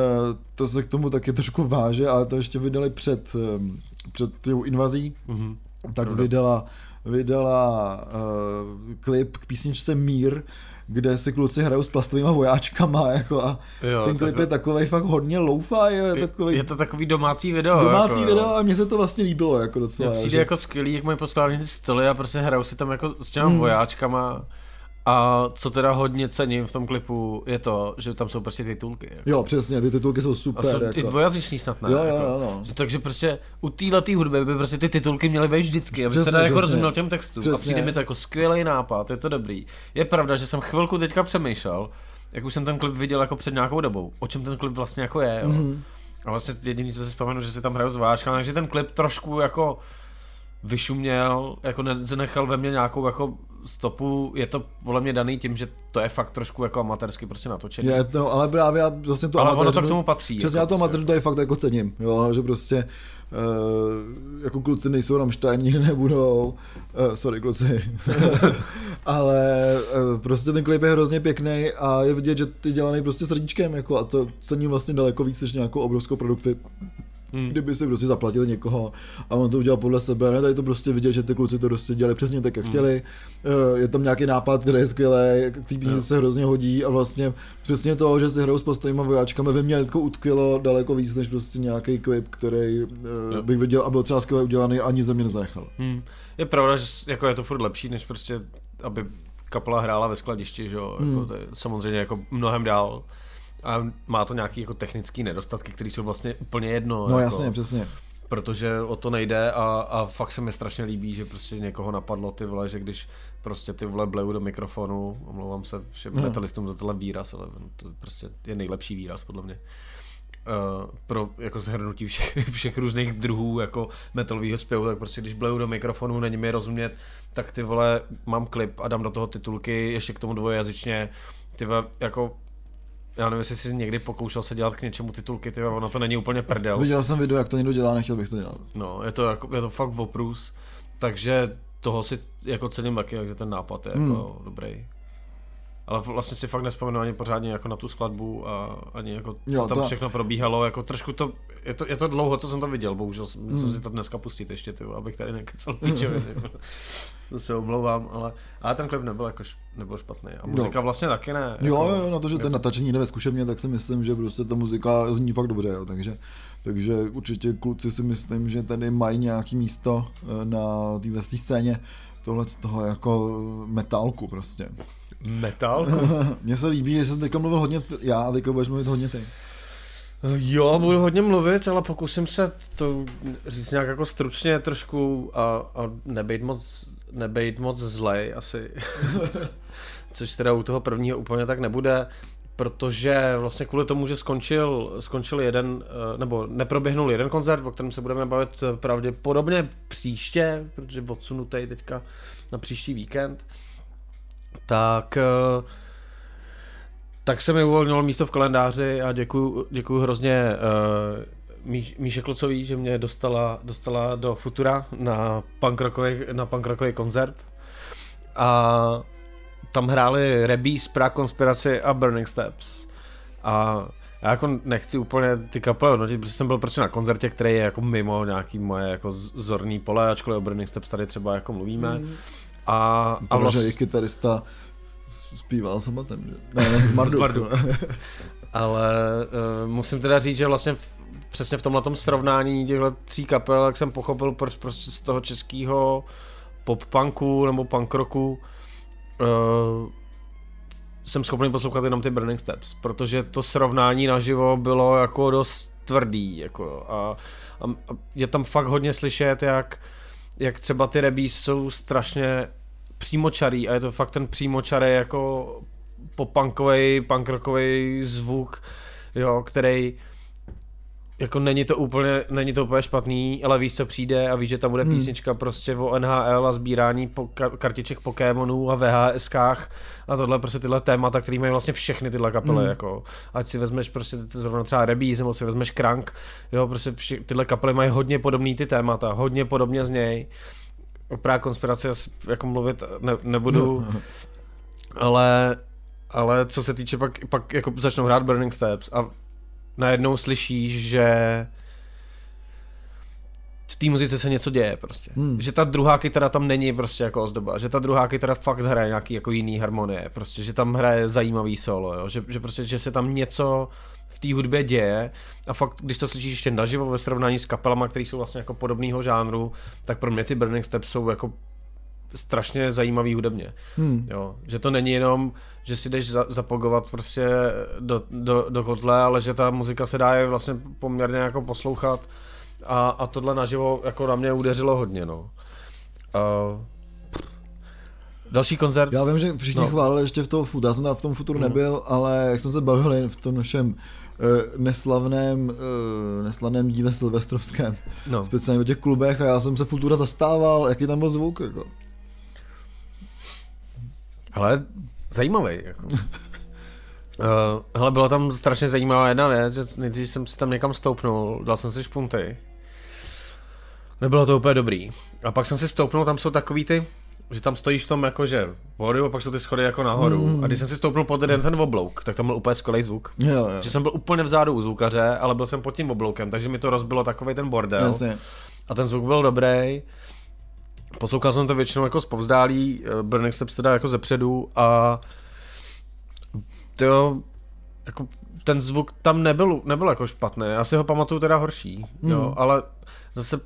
to se k tomu taky trošku váže, ale to ještě vydali před, eh, před tou invazí, hmm. tak vydala vydala uh, klip k písničce Mír, kde si kluci hrajou s plastovými vojáčkama jako a jo, ten klip to... je takový fakt hodně low-fi. Je, takový... je to takový domácí video. Domácí jako, video a mně se to vlastně líbilo jako docela. Mně přijde že... jako skvělý, jak mají poskládaný ty stoly a prostě hrajou si tam jako s těma hmm. vojáčkama. A co teda hodně cením v tom klipu, je to, že tam jsou prostě titulky. Jako. Jo, přesně, ty titulky jsou super. A jsou jako. i dvojazyční snad, ne? Jo, jo, jako. jo, no. že, takže prostě u této hudby by prostě ty titulky měly být vždycky, aby se teda jako rozuměl těm textům. Přesně. A přijde mi to jako skvělý nápad, je to dobrý. Je pravda, že jsem chvilku teďka přemýšlel, jak už jsem ten klip viděl jako před nějakou dobou, o čem ten klip vlastně jako je. Jo. Mm-hmm. A vlastně jediný, co si vzpomenu, že si tam hrajou s takže ten klip trošku jako vyšuměl, jako zanechal ve mně nějakou jako stopu, je to podle mě daný tím, že to je fakt trošku jako amatérsky prostě natočený. Je to, ale právě já vlastně to Ale amatér, ono to k tomu patří. Přesně jako já to prostě. amatér to je fakt jako cením, jo, že prostě uh, jako kluci nejsou Rammstein, nikdy nebudou, uh, sorry kluci, ale uh, prostě ten klip je hrozně pěkný a je vidět, že ty dělaný prostě srdíčkem, jako a to cením vlastně daleko víc než nějakou obrovskou produkci hmm. kdyby si prostě zaplatil někoho a on to udělal podle sebe, ne, tady to prostě vidět, že ty kluci to prostě dělali přesně tak, jak hmm. chtěli, hmm. je tam nějaký nápad, který je skvělý, který no. se hrozně hodí a vlastně přesně to, že si hrajou s postojima vojáčkami, ve mně jako utkvělo daleko víc, než prostě nějaký klip, který jo. bych viděl a byl třeba skvěle udělaný a ani ze mě nezachyl. Hmm. Je pravda, že jako je to furt lepší, než prostě, aby kapela hrála ve skladišti, že jo, jako hmm. jako to je samozřejmě jako mnohem dál. A má to nějaký jako technický nedostatky, které jsou vlastně úplně jedno. No jako, jasně, přesně. Protože o to nejde a, a fakt se mi strašně líbí, že prostě někoho napadlo ty vole, že když prostě ty vole bleju do mikrofonu, omlouvám se všem no. metalistům za tenhle výraz, ale to prostě je nejlepší výraz podle mě. Uh, pro jako zhrnutí všech, všech různých druhů jako metalového zpěvu, tak prostě když bleju do mikrofonu, není mi rozumět, tak ty vole, mám klip a dám do toho titulky, ještě k tomu dvojazyčně, ty vole, jako já nevím, jestli jsi někdy pokoušel se dělat k něčemu titulky, ty, ono to není úplně prdel. Viděl jsem video, jak to někdo dělá, nechtěl bych to dělat. No, je to, jako, je to fakt oprus, takže toho si jako cením taky, že ten nápad je jako hmm. jako dobrý. Ale vlastně si fakt nespomenu ani pořádně jako na tu skladbu a ani jako co jo, tam to... všechno probíhalo, jako trošku to, je to, je to dlouho, co jsem to viděl, bohužel hmm. jsem si to dneska pustit ještě, ty, abych tady nekecal píčově. to se omlouvám, ale, ale ten klip nebyl, jako, nebyl špatný. A muzika jo. vlastně taky ne. Jako, jo, jo, na to, že ten to... natáčení jde ve zkušebně, tak si myslím, že prostě ta muzika zní fakt dobře, jo, takže, takže určitě kluci si myslím, že tady mají nějaký místo eh, na této scéně tohle z toho jako metálku prostě. Metálku? Mně se líbí, že jsem teďka mluvil hodně t- já a teďka budeš mluvit hodně ty. Jo, budu hodně mluvit, ale pokusím se to říct nějak jako stručně trošku a, a nebejt moc, nebejt moc zlej asi. Což teda u toho prvního úplně tak nebude, protože vlastně kvůli tomu, že skončil, skončil jeden, eh, nebo neproběhnul jeden koncert, o kterém se budeme bavit pravděpodobně příště, protože odsunutý teďka na příští víkend, uh, tak se mi uvolnilo místo v kalendáři a děkuju, děkuju hrozně uh, Míš, Míše Klocový, že mě dostala, dostala do Futura na punk rockový, na punk rockový koncert. A tam hráli Rebis, Prague Conspiracy a Burning Steps. A já jako nechci úplně ty kapely hodnotit, protože jsem byl prostě na koncertě, který je jako mimo nějaký moje jako zorný pole, ačkoliv o Burning Steps tady třeba jako mluvíme. Mm. A, a vlastně... Protože kytarista zpíval samotem, že? Ne, ne, z Mardu. Ale uh, musím teda říct, že vlastně v, přesně v tomhle srovnání těchto tří kapel, jak jsem pochopil, proč prostě z toho českého pop-punku nebo punk rocku uh, jsem schopný poslouchat jenom ty Burning Steps, protože to srovnání naživo bylo jako dost tvrdý, jako a, a, a je tam fakt hodně slyšet, jak, jak třeba ty rebí jsou strašně přímočarý a je to fakt ten přímočarý jako popunkový, punkrockový zvuk, jo, který jako není to úplně, není to úplně špatný, ale víš, co přijde a víš, že tam bude hmm. písnička prostě o NHL a sbírání po, kartiček Pokémonů a VHSkách a tohle prostě tyhle témata, které mají vlastně všechny tyhle kapely, hmm. jako ať si vezmeš prostě zrovna třeba Rebis, nebo si vezmeš Crank, jo, prostě vši, tyhle kapely mají hodně podobný ty témata, hodně podobně z něj. Právě konspirace jako mluvit ne, nebudu, no. ale ale co se týče pak, pak jako začnou hrát Burning Steps a najednou slyšíš, že v té muzice se něco děje prostě. Hmm. Že ta druhá kytara tam není prostě jako ozdoba, že ta druhá kytara fakt hraje nějaký jako jiný harmonie, prostě, že tam hraje zajímavý solo, jo? Že, že prostě, že se tam něco v té hudbě děje a fakt, když to slyšíš ještě naživo ve srovnání s kapelama, které jsou vlastně jako podobného žánru, tak pro mě ty Burning Steps jsou jako strašně zajímavý hudebně. Hmm. Jo, že to není jenom, že si jdeš za, zapogovat prostě do, do, do kotle, ale že ta muzika se dá je vlastně poměrně jako poslouchat a, a tohle naživo jako na mě udeřilo hodně, no. Uh, Další koncert? Já vím, že všichni no. chválili ještě v toho futu, já jsem tam v tom futuru mm. nebyl, ale jak jsme se bavili v tom našem uh, neslavném, uh, neslavném díle silvestrovském, no. speciálně o těch klubech a já jsem se futura zastával, jaký tam byl zvuk, jako. Hele, zajímavý. Jako. Uh, hele, byla tam strašně zajímavá jedna věc, že nejdřív jsem si tam někam stoupnul, dal jsem si špunty. Nebylo to úplně dobrý. A pak jsem si stoupnul, tam jsou takový ty, že tam stojíš v tom jakože vodu a pak jsou ty schody jako nahoru. Mm. A když jsem si stoupnul pod jeden ten oblouk, tak tam byl úplně skvělý zvuk. Jo, jo. Že jsem byl úplně vzadu u zvukaře, ale byl jsem pod tím obloukem, takže mi to rozbilo takový ten bordel. Jasně. A ten zvuk byl dobrý. Poslouchal jsem to většinou jako z povzdálí, eh, Burning Steps teda jako zepředu a to jako ten zvuk tam nebyl, nebyl jako špatný, já si ho pamatuju teda horší, mm. jo, hmm. ale zase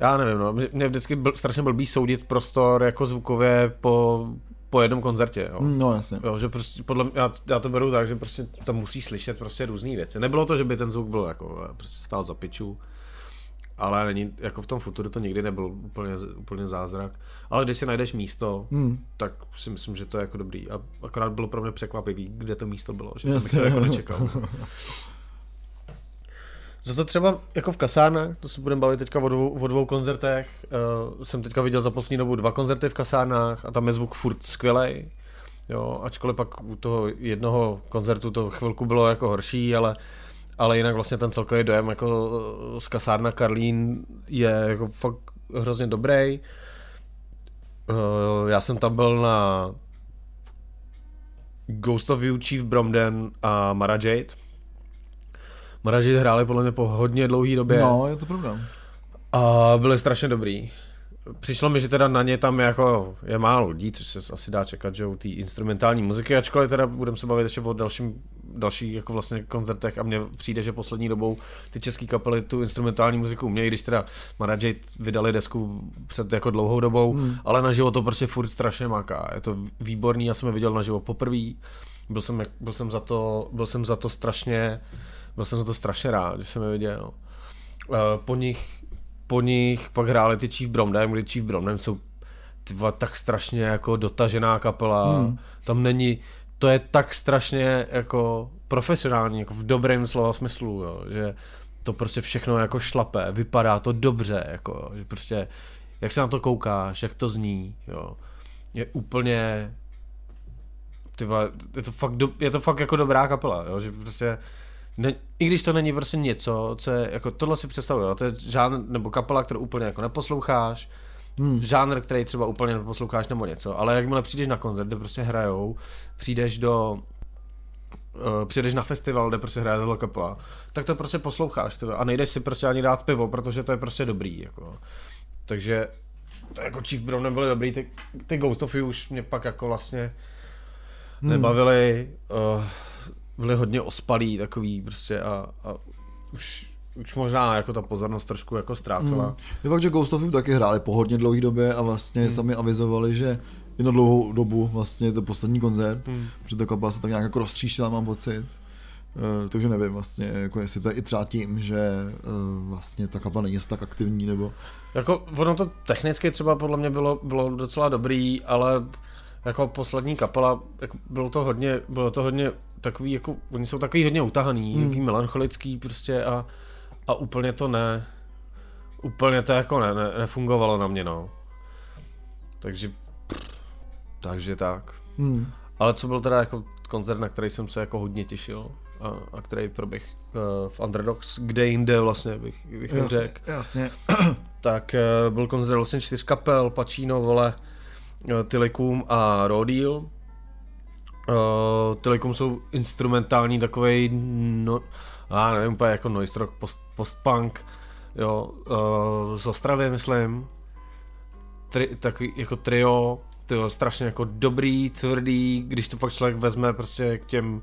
já nevím, no, mě vždycky byl, strašně blbý soudit prostor jako zvukově po, po jednom koncertě, jo. Hmm, no jasně. Jo, že prostě podle mě, já, já, to beru tak, že prostě tam musí slyšet prostě různé věci. Nebylo to, že by ten zvuk byl jako prostě stál za piču, ale není, jako v tom futuru to nikdy nebyl úplně, úplně zázrak. Ale když si najdeš místo, hmm. tak si myslím, že to je jako dobrý. A akorát bylo pro mě překvapivý, kde to místo bylo, že jsem to jako nečekal. Za to třeba jako v kasárnách, to se budeme bavit teďka o dvou, o dvou koncertech, uh, jsem teďka viděl za poslední dobu dva koncerty v kasárnách a tam je zvuk furt skvělej. Jo, ačkoliv pak u toho jednoho koncertu to chvilku bylo jako horší, ale ale jinak vlastně ten celkový dojem jako z kasárna Karlín je jako fakt hrozně dobrý. Uh, já jsem tam byl na Ghost of You, Chief Bromden a Mara Jade. Mara Jade hráli podle mě po hodně dlouhé době. No, je to pravda. A byli strašně dobrý. Přišlo mi, že teda na ně tam jako je málo lidí, což se asi dá čekat, že u té instrumentální muziky, ačkoliv teda budeme se bavit ještě o dalším, dalších jako vlastně koncertech a mně přijde, že poslední dobou ty české kapely tu instrumentální muziku umějí, když teda Marajay vydali desku před jako dlouhou dobou, hmm. ale naživo to prostě furt strašně maká. Je to výborný, já jsem je viděl naživo poprvé, byl jsem, byl jsem za to, byl jsem za to strašně, byl jsem za to strašně rád, že jsem je viděl. Eh, po nich po nich pak hráli ty Chief Bromdem, kdy Chief Bromdem jsou tyva, tak strašně jako dotažená kapela, hmm. tam není, to je tak strašně jako profesionální, jako v dobrém slova smyslu, jo, že to prostě všechno jako šlape, vypadá to dobře, jako, že prostě, jak se na to koukáš, jak to zní, jo, je úplně, tyva, je to fakt, do, je to fakt jako dobrá kapela, jo, že prostě ne, i když to není prostě něco, co je, jako tohle si představuju, to je žánr, nebo kapela, kterou úplně jako neposloucháš, hmm. žánr, který třeba úplně neposloucháš nebo něco, ale jakmile přijdeš na koncert, kde prostě hrajou, přijdeš do uh, přijdeš na festival, kde prostě hraje tohle kapela, tak to prostě posloucháš tyhle, a nejdeš si prostě ani dát pivo, protože to je prostě dobrý, jako. Takže to jako Chief Brown nebyly dobrý, ty, ty Ghost of You už mě pak jako vlastně hmm. nebavili, uh, byli hodně ospalí takový prostě a, a už, už možná jako ta pozornost trošku jako ztrácela. Hmm. Je fakt, že Ghost of You taky hráli po hodně dlouhé době a vlastně hmm. sami avizovali, že i na dlouhou dobu vlastně to poslední koncert, hmm. protože ta kapela se tak nějak jako roztříštila, mám pocit. Uh, takže nevím vlastně, jako jestli to je i třeba tím, že uh, vlastně ta kapela není tak aktivní, nebo... Jako ono to technicky třeba podle mě bylo, bylo docela dobrý, ale jako poslední kapela, jako bylo to hodně, bylo to hodně takový, jako, oni jsou takový hodně utahaný, hmm. melancholický prostě a, a úplně to ne, úplně to jako ne, ne, nefungovalo na mě, no. Takže, takže tak. Hmm. Ale co byl teda jako koncert, na který jsem se jako hodně těšil a, a který proběh uh, v Underdogs, kde jinde vlastně bych, bych to řekl. Jasně. Tak uh, byl koncert vlastně čtyř kapel, Pacino, vole, uh, Tylikum a Rodil. Uh, Tylikum jsou instrumentální takovej, no, já nevím, úplně jako noise rock, post, post-punk, jo, uh, z Ostravy, myslím. Tri, takový jako trio, to strašně jako dobrý, tvrdý, když to pak člověk vezme prostě k těm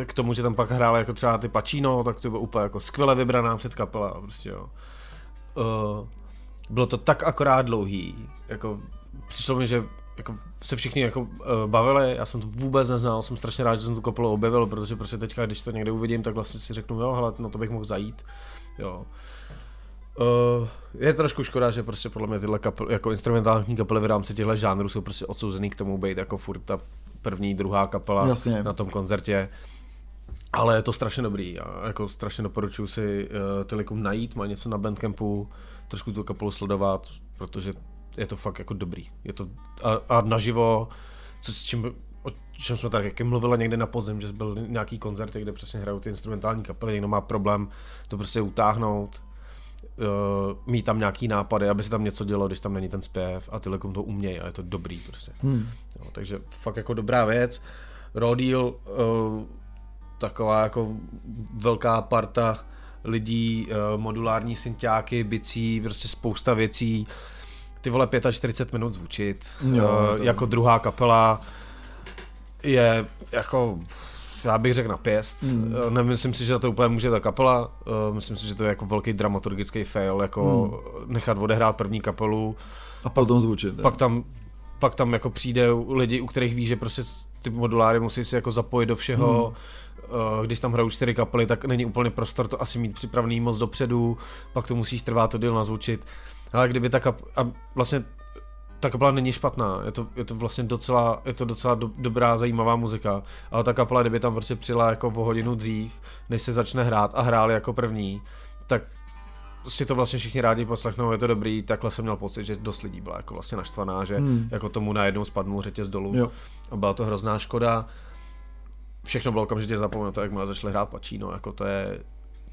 eh, k tomu, že tam pak hráli jako třeba ty Pacino, tak to bylo úplně jako skvěle vybraná předkapela, prostě jo. Uh, bylo to tak akorát dlouhý, jako přišlo mi, že jako se všichni jako uh, bavili, já jsem to vůbec neznal, jsem strašně rád, že jsem tu kapelu objevil, protože prostě teďka, když to někde uvidím, tak vlastně si řeknu, jo, hele, no to bych mohl zajít, jo. Uh, je trošku škoda, že prostě podle mě tyhle kapely, jako instrumentální kapely v rámci těchto žánrů jsou prostě odsouzený k tomu být jako furt ta první, druhá kapela Jasně. na tom koncertě. Ale je to strašně dobrý a jako strašně doporučuji si uh, Telekom najít, má něco na Bandcampu, trošku tu kapelu sledovat, protože je to fakt jako dobrý. Je to a, a naživo, co s čím o čem jsme tak jak mluvili někde na pozem, že byl nějaký koncert, kde přesně hrajou ty instrumentální kapely, někdo má problém to prostě utáhnout, uh, mít tam nějaký nápady, aby se tam něco dělo, když tam není ten zpěv a tyhle to umějí a je to dobrý prostě. Hmm. Jo, takže fakt jako dobrá věc. Rodil, uh, taková jako velká parta lidí, uh, modulární synťáky, bicí, prostě spousta věcí. Ty vole 45 minut zvučit, jo, uh, jako druhá kapela je jako já bych řekl na pěst. Mm. Nemyslím si, že to úplně může ta kapela. Eh, myslím si, že to je jako velký dramaturgický fail, jako mm. nechat odehrát první kapelu. A potom zvučit. Pak tam, pak tam jako přijde lidi, u kterých ví, že prostě ty moduláry musí si jako zapojit do všeho. Mm když tam hrajou čtyři kapely, tak není úplně prostor to asi mít připravený moc dopředu, pak to musíš trvat to díl nazvučit. Ale kdyby ta kap... a vlastně ta kapela není špatná, je to, je to vlastně docela, je to docela do, dobrá, zajímavá muzika, ale ta kapela, kdyby tam prostě přijela jako o hodinu dřív, než se začne hrát a hráli jako první, tak si to vlastně všichni rádi poslechnou, je to dobrý, takhle jsem měl pocit, že dost lidí byla jako vlastně naštvaná, že hmm. jako tomu najednou spadnul řetěz dolů jo. a byla to hrozná škoda. Všechno bylo okamžitě zapomenuto, jak začali hrát Pacino, jako to je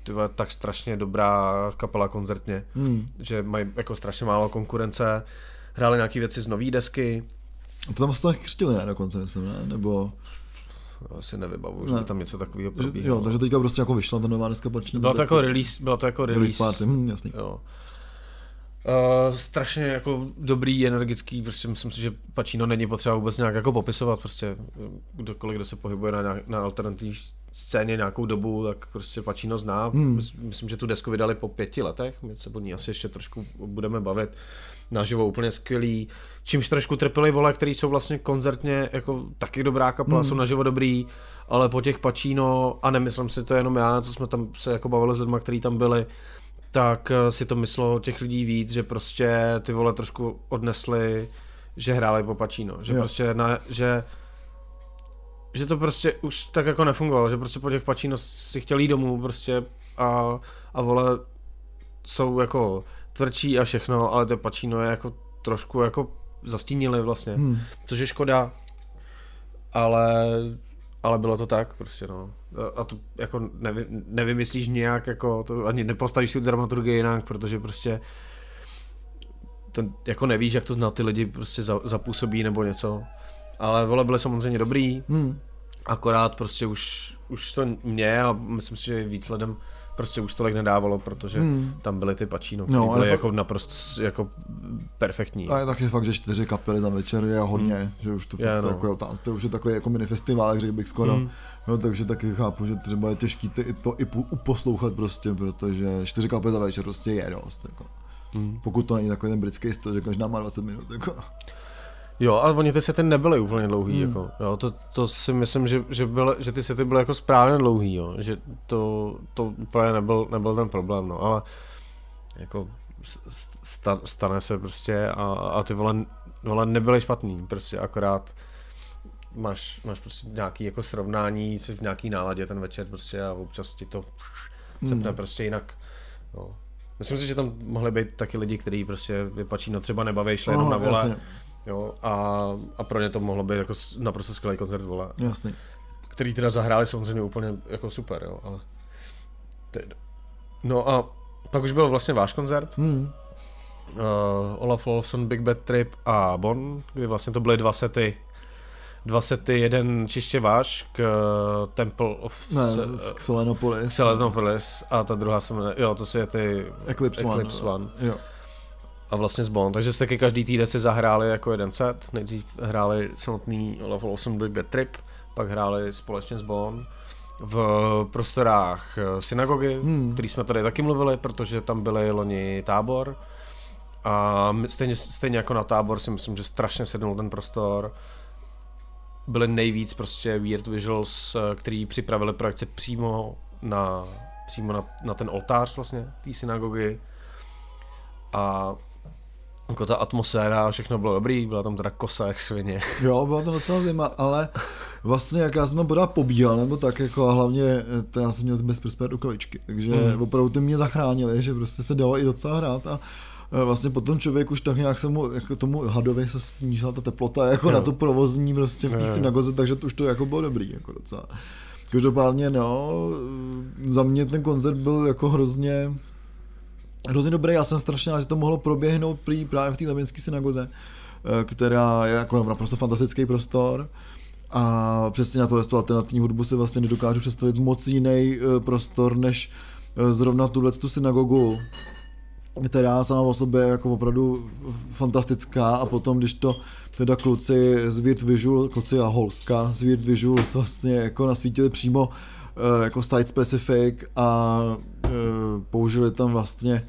tyhle, tak strašně dobrá kapela koncertně, hmm. že mají jako strašně málo konkurence, hráli nějaké věci z nové desky. A to tam se to křtili, ne, dokonce, myslím, ne? Nebo... Asi nevybavu, že by tam něco takového probíhalo. Jo, takže teďka prostě jako vyšla ta nová deska pač Byla to jako release, byla to jako release. Release party, hm, jasný. Jo. Uh, strašně jako dobrý, energický, prostě myslím si, že Pacino není potřeba vůbec nějak jako popisovat, prostě kdokoliv, kdo se pohybuje na, na alternativní scéně nějakou dobu, tak prostě Pacino zná. Hmm. Myslím, že tu desku vydali po pěti letech, my se po ní asi ještě trošku budeme bavit. Naživo úplně skvělý. Čímž trošku trpěli vole, který jsou vlastně koncertně jako taky dobrá kapela, hmm. jsou naživo dobrý, ale po těch Pacino, a nemyslím si to jenom já, co jsme tam se jako bavili s lidmi, kteří tam byli, tak eh, si to myslelo těch lidí víc, že prostě ty vole trošku odnesli, že hráli po Pacino, že jo. prostě na, že že to prostě už tak jako nefungovalo, že prostě po těch Pacino si chtěli jít domů prostě a, a vole jsou jako tvrdší a všechno, ale to Pacino je jako trošku jako zastínili vlastně, hmm. což je škoda, ale ale bylo to tak prostě no. A to jako nevy, nevymyslíš nějak jako, to ani nepostavíš tu dramaturgii jinak, protože prostě ten, jako nevíš, jak to na ty lidi prostě za, zapůsobí nebo něco. Ale vole byly samozřejmě dobrý, hmm. akorát prostě už, už to mě a myslím si, že víc lidem prostě už tolik nedávalo, protože hmm. tam byly ty pačíno, které no, byly fakt... jako naprosto jako perfektní. A je taky fakt, že čtyři kapely za večer je hodně, hmm. že už to, je, fakt, no. jako, to, to už je takový jako mini festival, řekl bych skoro. Hmm. No, takže taky chápu, že třeba je těžký ty, to i uposlouchat prostě, protože čtyři kapely za večer prostě je dost. Jako. Hmm. Pokud to není takový ten britský styl, že každá má 20 minut. Jako. Jo, ale oni ty sety nebyly úplně dlouhý, hmm. jako, jo, to, to si myslím, že, že, byl, že ty sety byly jako správně dlouhý, jo, že to, to úplně nebyl, nebyl ten problém, no, ale jako sta, stane se prostě a, a ty vole no ale nebyly špatný, prostě akorát máš, máš prostě nějaký jako srovnání, jsi v nějaký náladě ten večer prostě a občas ti to sepne hmm. prostě jinak. No. Myslím si, že tam mohly být taky lidi, kteří prostě vypačí, no třeba nebaví, šli jenom na vole. Jasně. Jo, a, a pro ně to mohlo být jako naprosto skvělý koncert vole. Jasný. Který teda zahráli samozřejmě úplně jako super, jo, ale... No a pak už byl vlastně váš koncert. Hmm. Uh, Olaf Wolfson, Big Bad Trip a Bon, kdy vlastně to byly dva sety dva sety, jeden čistě váš k uh, Temple of... Ne, s, k Selenopolis. Selenopolis a ta druhá se jmenuje, jo, to si je ty... Eclipse, Eclipse One. One. Jo. A vlastně s Bond, takže jste každý týden si zahráli jako jeden set, nejdřív hráli samotný Level 8 Big Bad Trip, pak hráli společně s Bond v prostorách eh, synagogy, hmm. který jsme tady taky mluvili, protože tam byly loni tábor. A stejně, stejně jako na tábor si myslím, že strašně sednul ten prostor byly nejvíc prostě weird visuals, eh, který připravili projekce přímo na, přímo na, na ten oltář vlastně té synagogy. A jako ta atmosféra, všechno bylo dobrý, byla tam teda kosa jak svině. Jo, byla to docela zima, ale vlastně jak já jsem tam pořád pobíhal, nebo tak jako a hlavně eh, to já jsem měl bez prospět rukavičky, takže mm. opravdu ty mě zachránili, že prostě se dalo i docela hrát a Eh, vlastně potom člověk už tak nějak se mu, jako tomu hadovi se snížila ta teplota jako jo. na to provozní prostě v té synagoze, takže to už to jako bylo dobrý jako docela. Každopádně no, za mě ten koncert byl jako hrozně hrozně dobrý, já jsem strašně rád, že to mohlo proběhnout prý právě v té Labinské synagoze, eh, která je jako naprosto fantastický prostor. A přesně na to alternativní hudbu si vlastně nedokážu představit moc jiný eh, prostor, než zrovna tuhle tu synagogu, která sama o sobě je jako opravdu fantastická a potom, když to teda kluci z Weird Visual, kluci a holka z Weird Visual vlastně jako nasvítili přímo eh, jako site specific a eh, použili tam vlastně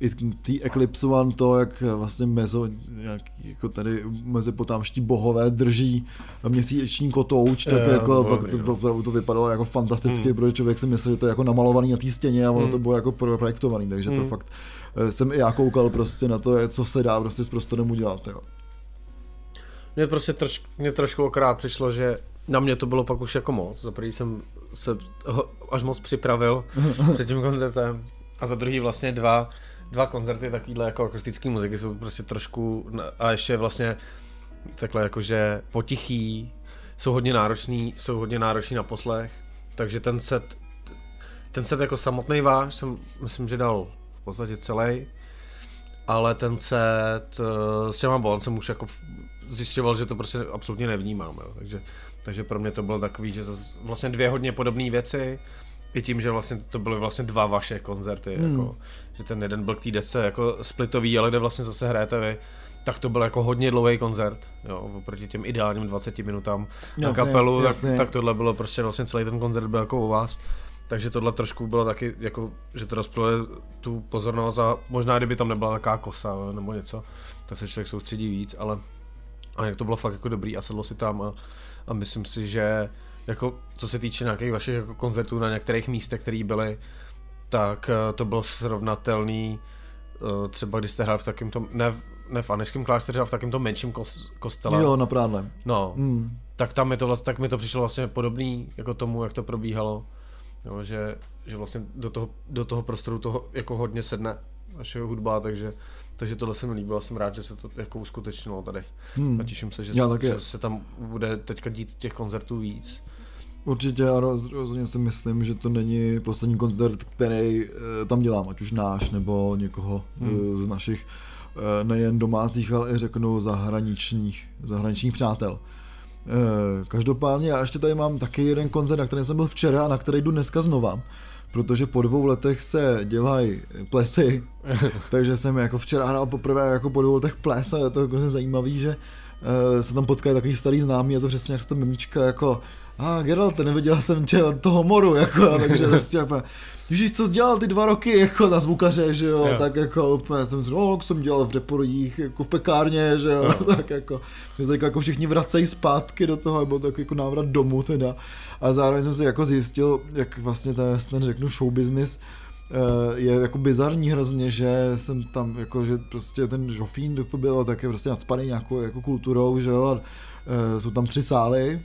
i tý Eclipse One to, jak vlastně mezo, jak, jako tady mezopotámští bohové drží měsíční kotouč, tak je, jako dobrý, to, to, to, vypadalo jako fantasticky, hmm. protože člověk si myslel, že to je jako namalovaný na té stěně a ono hmm. to bylo jako projektovaný, takže hmm. to fakt eh, jsem i já koukal prostě na to, co se dá prostě s prostorem udělat. Jo. Mně prostě troš, mě trošku okrát přišlo, že na mě to bylo pak už jako moc. Za prvý jsem se až moc připravil před tím koncertem a za druhý vlastně dva, dva koncerty takovýhle jako akustické muziky jsou prostě trošku, a ještě vlastně takhle jakože potichý, jsou hodně náročný, jsou hodně náročný na poslech, takže ten set, ten set jako samotný váš jsem, myslím, že dal v podstatě celý, ale ten set eh, s těma jsem už jako zjišťoval, že to prostě absolutně nevnímám, jo. Takže, takže pro mě to bylo takový, že vlastně dvě hodně podobné věci, i tím, že vlastně to byly vlastně dva vaše koncerty, hmm. jako, že ten jeden byl k té desce jako splitový, ale kde vlastně zase hrajete vy, tak to byl jako hodně dlouhý koncert, jo, oproti těm ideálním 20 minutám na jasně, kapelu, jasně. Tak, tak tohle bylo prostě vlastně celý ten koncert byl jako u vás. Takže tohle trošku bylo taky, jako, že to rozplylo tu pozornost a možná kdyby tam nebyla taková kosa nebo něco, tak se člověk soustředí víc, ale, ale jak to bylo fakt jako dobrý a sedlo si tam a, a myslím si, že jako co se týče nějakých vašich jako koncertů na některých místech, které byly, tak uh, to bylo srovnatelný uh, třeba když jste hráli v takém tom, ne, ne v Anickém klášteře, ale v takém tom menším kos, kostele. Jo, na Prádle. No, mm. tak tam mi to, tak mi to přišlo vlastně podobný jako tomu, jak to probíhalo. Jo, že, že vlastně do toho, do toho prostoru toho jako hodně sedne vaše hudba, takže takže tohle se mi líbilo, jsem rád, že se to jako uskutečnilo tady. Hmm. A těším se, že, se, že se tam bude teďka dít těch koncertů víc. Určitě a rozhodně si myslím, že to není poslední koncert, který eh, tam dělám, ať už náš nebo někoho hmm. z našich eh, nejen domácích, ale i řeknu zahraničních, zahraničních přátel. Eh, každopádně já ještě tady mám taky jeden koncert, na kterém jsem byl včera a na který jdu dneska znova protože po dvou letech se dělají plesy, takže jsem jako včera hrál poprvé jako po dvou letech ples a je to jako zajímavý, že se tam potkají takový starý známý, je to přesně jak to mimička jako a ah, Geralt, neviděl jsem tě toho moru, jako, takže prostě jako, Ježíš, co jsi dělal ty dva roky, jako na zvukaře, že jo, yeah. tak jako úplně jsem říkal, no, jsem dělal v Reporojích, jako v pekárně, že jo, yeah. tak jako, že se jako všichni vracejí zpátky do toho, nebo tak jako návrat domů teda, a zároveň jsem si jako zjistil, jak vlastně ten, ten řeknu show business, je jako bizarní hrozně, že jsem tam, jako, že prostě ten Žofín, to bylo, tak je prostě nadspaný nějakou jako kulturou, že jo, uh, jsou tam tři sály,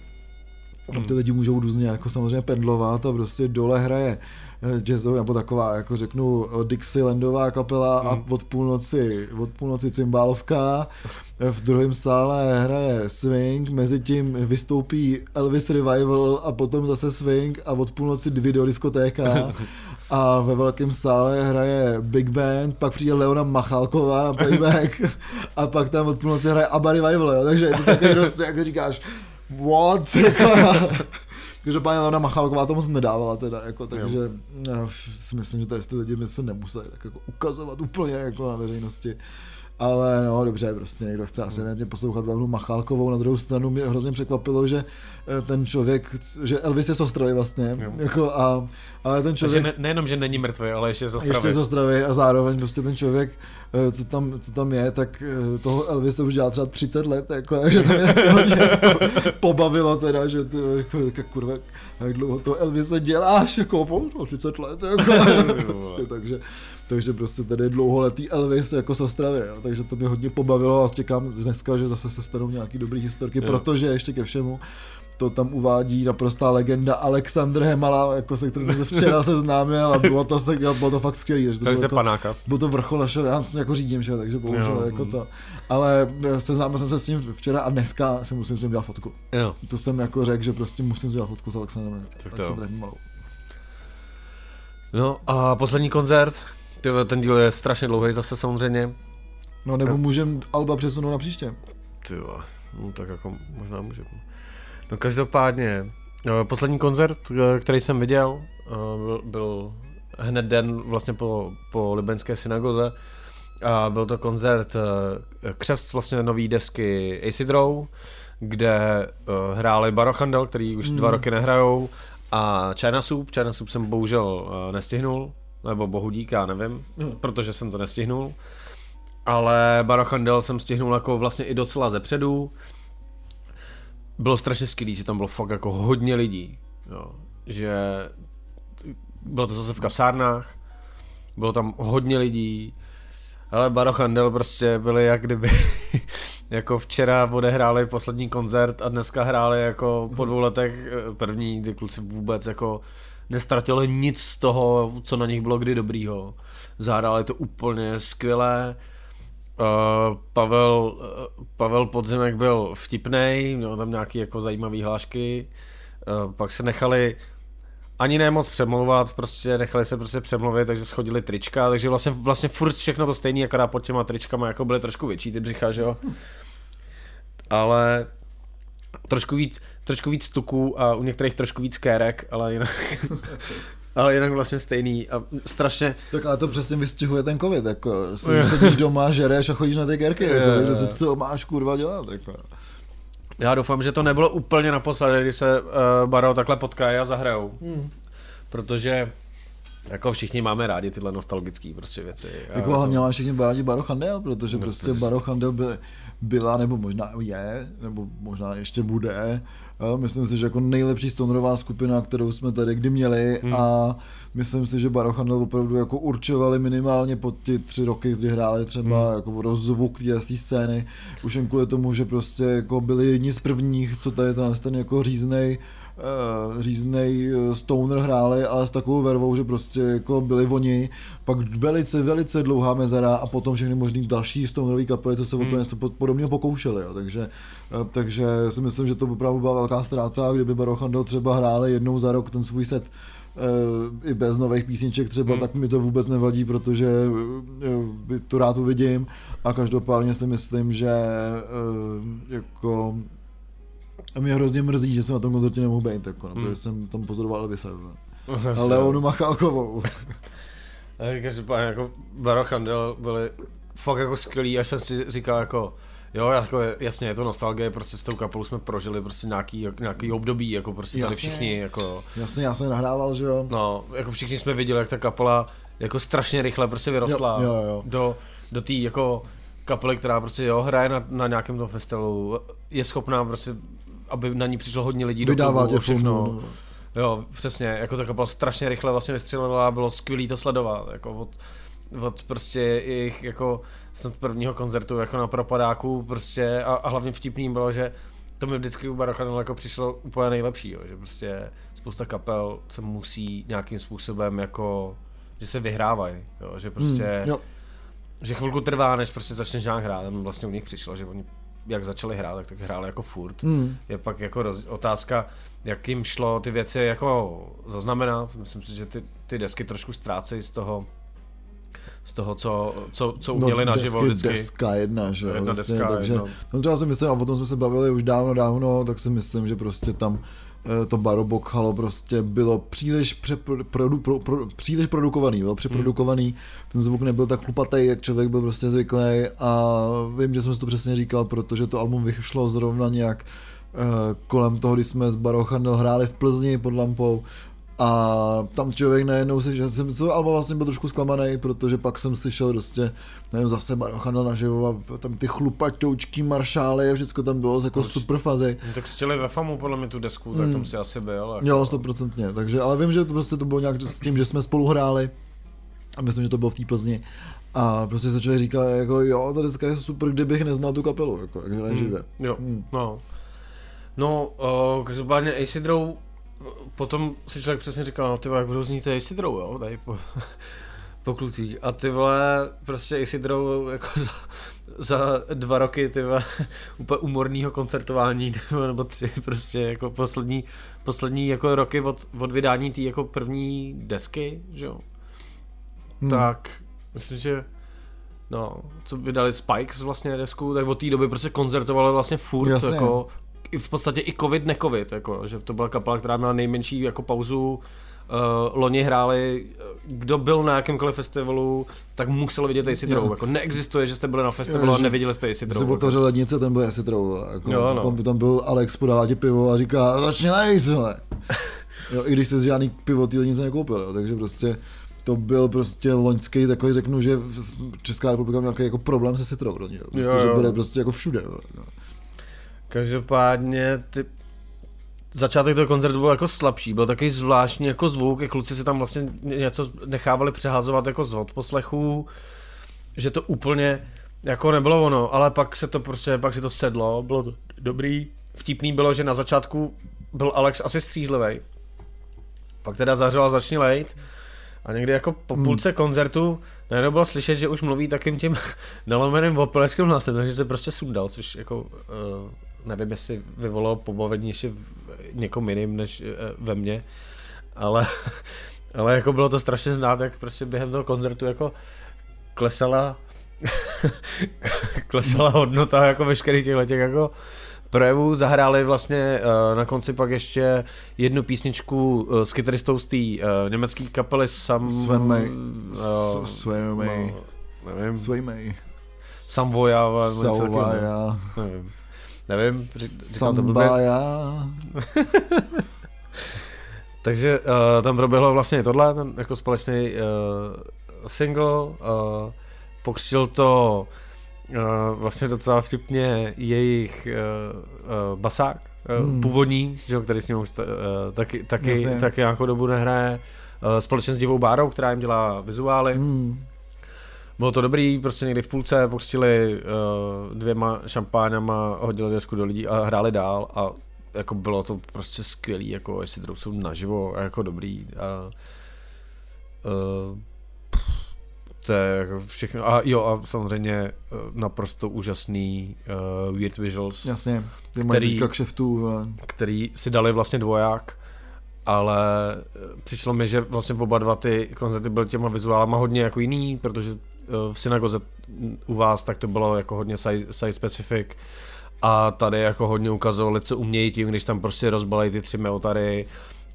tam ty lidi můžou různě jako samozřejmě pendlovat a prostě dole hraje eh, jazzová, nebo taková, jako řeknu, Dixielandová kapela mm. a od půlnoci, od půlnoci cymbálovka, v druhém sále hraje swing, mezi tím vystoupí Elvis Revival a potom zase swing a od půlnoci video diskotéka a ve velkém sále hraje Big Band, pak přijde Leona Machálková na playback a pak tam od půlnoci hraje ABBA Revival, jo? takže je to taky prostě, jak říkáš, what? Každopádně Leona Machalková to moc nedávala teda, jako, takže já si myslím, že ty lidi by se nemuseli tak jako ukazovat úplně jako na veřejnosti. Ale no dobře, prostě někdo chce asi hmm. poslouchat Levnu Machálkovou, na druhou stranu mě hrozně překvapilo, že eh, ten člověk, že Elvis je z Ostravy vlastně, jo. jako a, ale ten člověk... Takže ne, nejenom, že není mrtvý, ale ještě z Ostravy. Ještě z Ostravy a zároveň prostě ten člověk, eh, co tam, co tam je, tak eh, toho Elvise už dělá třeba 30 let, jako, že to mě hodně jako, pobavilo teda, že to jako, jako kurva, jak dlouho to Elvise děláš, jako po 30 let, jako, prostě, takže takže prostě tady dlouholetý Elvis jako z Ostravy, jo. takže to mě hodně pobavilo a čekám dneska, že zase se stanou nějaký dobrý historky, jo. protože ještě ke všemu to tam uvádí naprostá legenda Alexandr Hemala, jako se kterým jsem se včera seznámil a bylo to, se, bylo to fakt skvělý. Takže to bylo, jako, panáka. bylo to vrchol našeho, já jako řídím, že, takže bohužel jo, jako to. Ale seznámil jsem se s ním včera a dneska si musím s ním dělat fotku. Jo. To jsem jako řekl, že prostě musím dělat fotku s Alexandrem, Alexandrem Hemalou. No a poslední koncert, ty, ten díl je strašně dlouhý zase samozřejmě. No nebo můžeme Alba přesunout na příště. Ty no tak jako možná můžeme. No každopádně, eh, poslední koncert, eh, který jsem viděl, eh, byl, byl hned den vlastně po, po Libenské synagoze. A byl to koncert křest vlastně nový desky Acid Row, kde hráli Barochandel, který už mm. dva roky nehrajou, a China Soup. China Soup jsem bohužel nestihnul, nebo bohu díka, nevím, mm. protože jsem to nestihnul. Ale Barochandel jsem stihnul jako vlastně i docela ze předu. Bylo strašně skvělý, že tam bylo fakt jako hodně lidí. Jo. Že bylo to zase v kasárnách, bylo tam hodně lidí, ale Barochandel prostě byli jak kdyby jako včera odehráli poslední koncert a dneska hráli jako po dvou letech eh, první, ty kluci vůbec jako nestratili nic z toho, co na nich bylo kdy dobrýho. Zahráli to úplně skvělé. Uh, Pavel, uh, Pavel Podzimek byl vtipný, měl tam nějaký jako zajímavý hlášky. Uh, pak se nechali ani nemoc přemlouvat, prostě nechali se prostě přemluvit, takže schodili trička, takže vlastně, vlastně furt všechno to stejný, akorát pod těma tričkama jako byly trošku větší ty břicha, že jo. Ale trošku víc, trošku víc tuků a u některých trošku víc kérek, ale jinak, ale jinak vlastně stejný a strašně... Tak ale to přesně vystihuje ten covid, jako, že sedíš doma, žereš a chodíš na ty kerky, jako, takže se co máš kurva dělat, jako. Já doufám, že to nebylo úplně naposledy, když se uh, Baro takhle potkají a zahrajou. Hmm. Protože jako všichni máme rádi tyhle nostalgické prostě věci. Jako hlavně máme všichni rádi Barochandel, protože no, prostě Barochandel by, byla, nebo možná je, nebo možná ještě bude, myslím si, že jako nejlepší stonerová skupina, kterou jsme tady kdy měli hmm. a myslím si, že Barochandel opravdu jako určovali minimálně pod ty tři roky, kdy hráli třeba hmm. jako rozvuk té scény, už jen kvůli tomu, že prostě jako byli jedni z prvních, co tady ten, jako říznej říznej eh, stoner hráli, ale s takovou vervou, že prostě jako byli oni, pak velice, velice dlouhá mezera a potom všechny možný další stonerové kapely, co se hmm. o to něco podobně pokoušeli, jo. Takže, uh, takže si myslím, že to opravdu byla velká ztráta, kdyby Barochandel třeba hráli jednou za rok ten svůj set i bez nových písniček třeba, hmm. tak mi to vůbec nevadí, protože to rád uvidím a každopádně si myslím, že jako a mě hrozně mrzí, že jsem na tom koncertě nemohl být, jako, no, hmm. protože jsem tam pozoroval Elvise. A Leonu Machalkovou. Každopádně jako Baroch Handel byli fakt jako skvělí, až jsem si říkal jako, Jo, jako jasně, je to nostalgie, prostě s tou kapelou jsme prožili prostě nějaký, nějaký období, jako prostě jasně, tady všichni, jako... Jasně, já jsem nahrával, že jo? No, jako všichni jsme viděli, jak ta kapela jako strašně rychle prostě vyrostla jo, jo, jo. do, do té jako kapely, která prostě jo, hraje na, na nějakém tom festivalu, je schopná prostě aby na ní přišlo hodně lidí Vydává do klubu, všechno. No. Jo, přesně, jako ta kapela strašně rychle vlastně vystřelila, bylo skvělý to sledovat, jako od, od prostě jejich jako snad prvního koncertu jako na propadáku prostě a, a hlavně vtipný bylo, že to mi vždycky u Barochanel jako přišlo úplně nejlepší, jo, že prostě spousta kapel se musí nějakým způsobem jako, že se vyhrávají, jo, že prostě, Hmm, jo. že chvilku trvá, než prostě začneš nějak hrát, tam vlastně u nich přišlo, že oni jak začali hrát, tak, tak hráli jako furt. Hmm. Je pak jako roz, otázka, jak jim šlo ty věci jako zaznamenat. Myslím si, že ty, ty desky trošku ztrácejí z toho, z toho, co, co, co uměli no, naživo vždycky. deska jedna, že jo, Jedna vlastně, deska, takže, jedno. no třeba si myslím, a o tom jsme se bavili už dávno, dávno, tak si myslím, že prostě tam to Barobok Halo prostě bylo příliš, přepro, produ, pro, pro, příliš produkovaný, bylo přeprodukovaný, Hmm. ten zvuk nebyl tak chlupatý, jak člověk byl prostě zvyklý a vím, že jsem si to přesně říkal, protože to album vyšlo zrovna nějak eh, kolem toho, kdy jsme s Barochandel hráli v Plzni pod lampou a tam člověk najednou si, že jsem to album vlastně byl trošku zklamaný, protože pak jsem slyšel prostě, nevím, zase Barochandel naživo a tam ty chlupatoučký maršály a všechno tam bylo jako Určitě. super fazy. No, tak chtěli ve FAMu podle mě tu desku, tak Hmm. tam si asi byl. Jako, Jo, stoprocentně, takže, ale vím, že to prostě to bylo nějak s tím, že jsme spolu hráli a myslím, že to bylo v té Plzni a prostě se člověk říkal, jako jo, ta deska je super, kdybych neznal tu kapelu, jako, jak hraje živě. Jo, Hmm. no. No, uh, každopádně Acidrou, potom si člověk přesně říkal, no ty vole, jak budou znít Acidrou, jo, tady po, po klucích. A ty vole, prostě Acidrou jako za, za dva roky, ty vole, úplně umorného koncertování, ty nebo tři, prostě jako poslední, poslední jako roky od, od vydání té jako první desky, že jo, Hmm. tak myslím, že no, co vydali Spikes vlastně desku, tak od té doby prostě koncertovali vlastně furt, Jasně. jako v podstatě i covid, ne covid, jako, že to byla kapela, která měla nejmenší jako pauzu, Uh, loni hráli, eh, kdo byl na jakémkoliv festivalu, tak musel vidět AC Drou. Jo. Jako neexistuje, že jste byli na festivalu Jo, a neviděli jste AC Když Drou. se Jako. otevřel lednice, ten byl asi trou, jako, Jo, no. tam, tam, byl Alex, podává ti pivo a říká, začni lejt, jo, I když jsi žádný pivo té lednice nekoupil, jo, takže prostě to byl prostě loňský takový, řeknu, že Česká republika měla nějaký jako problém se citrou jo. Prostě, Jo, že bude prostě jako všude. Jo. Každopádně ty začátek toho koncertu byl jako slabší, byl takový zvláštní jako zvuk, i kluci si tam vlastně něco nechávali přehazovat jako z odposlechů, že to úplně jako nebylo ono, ale pak se to prostě, pak se to sedlo, bylo to dobrý. Vtipný bylo, že na začátku byl Alex asi střízlivý, pak teda zařval začni lejt. A někdy jako po půlce koncertu najednou bylo slyšet, že už mluví takým tím nalomeným opeleckým hlasem, takže se prostě sundal, což jako uh, nevím, jestli vyvolalo pobavení ještě v někom jiným než uh, ve mně, ale, ale jako bylo to strašně znát, jak prostě během toho koncertu jako klesala klesala hodnota jako veškerých těchto těch jako projevů. Zahráli vlastně uh, na konci pak ještě jednu písničku uh, s kytaristou z té německé kapely Sam... Sven May. Uh, Sven May. no, nevím. Sven May. Samvoja. Sauvaja. Nevím. Nevím, říkám to blbě. Takže uh, tam proběhlo vlastně tohle, ten jako společný uh, single. Uh, pokřtil to uh, vlastně docela vtipně jejich uh, uh, basák, uh, Hmm. původní, že, který s ním už uh, taky, taky, taky nějakou dobu nehraje. Uh, společně s Divou Bárou, která jim dělá vizuály. Hmm. Bylo to dobrý, prostě někdy v půlce pokřtili uh, dvěma šampáňama, hodili desku do lidí a hráli dál a jako bylo to prostě skvělý, jako jestli to jsou naživo a jako dobrý a uh, to je jako všechno. A jo, a samozřejmě uh, naprosto úžasný uh, Weird Visuals, Jasně. Ty Který- kšeftů. který si dali vlastně dvoják, ale eh, přišlo mi, že vlastně oba dva ty koncerty byly těma vizuálama hodně jako jiný, protože eh, v synagoze mm, u vás tak to bylo jako hodně site, site specific. A tady jako hodně ukazovali, co umějí tím, když tam prostě rozbalají ty tři meotary,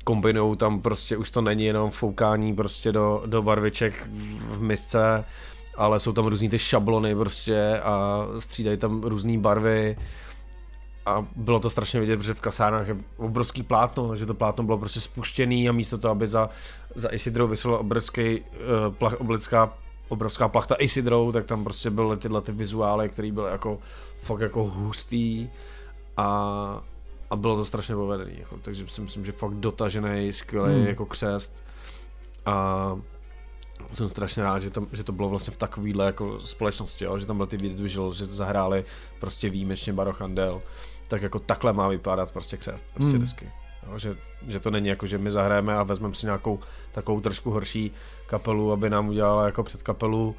kombinují tam prostě, už to není jenom foukání prostě do, do barviček v, misce, ale jsou tam různý ty šablony prostě a střídají tam různé barvy. A bylo to strašně vidět, protože v kasárnách je obrovský plátno, že to plátno bylo prostě spuštěný a místo toho, aby za, za Isidrou vysela obrovský, uh, plach, oblická, obrovská plachta Isidrou, tak tam prostě byly tyhle ty vizuály, které byly jako fakt jako hustý a a bylo to strašně povedený, jako, takže si myslím, že fakt dotažený, skvělý hmm. jako křest a jsem strašně rád, že to, že to bylo vlastně v takovýhle jako společnosti, jo? že tam byl ty visual, že to zahráli prostě výjimečně Barochandel, tak jako takhle má vypadat prostě křest, prostě hmm. desky. Jo? Že, že, to není jako, že my zahrajeme a vezmeme si nějakou takovou trošku horší kapelu, aby nám udělala jako před kapelu,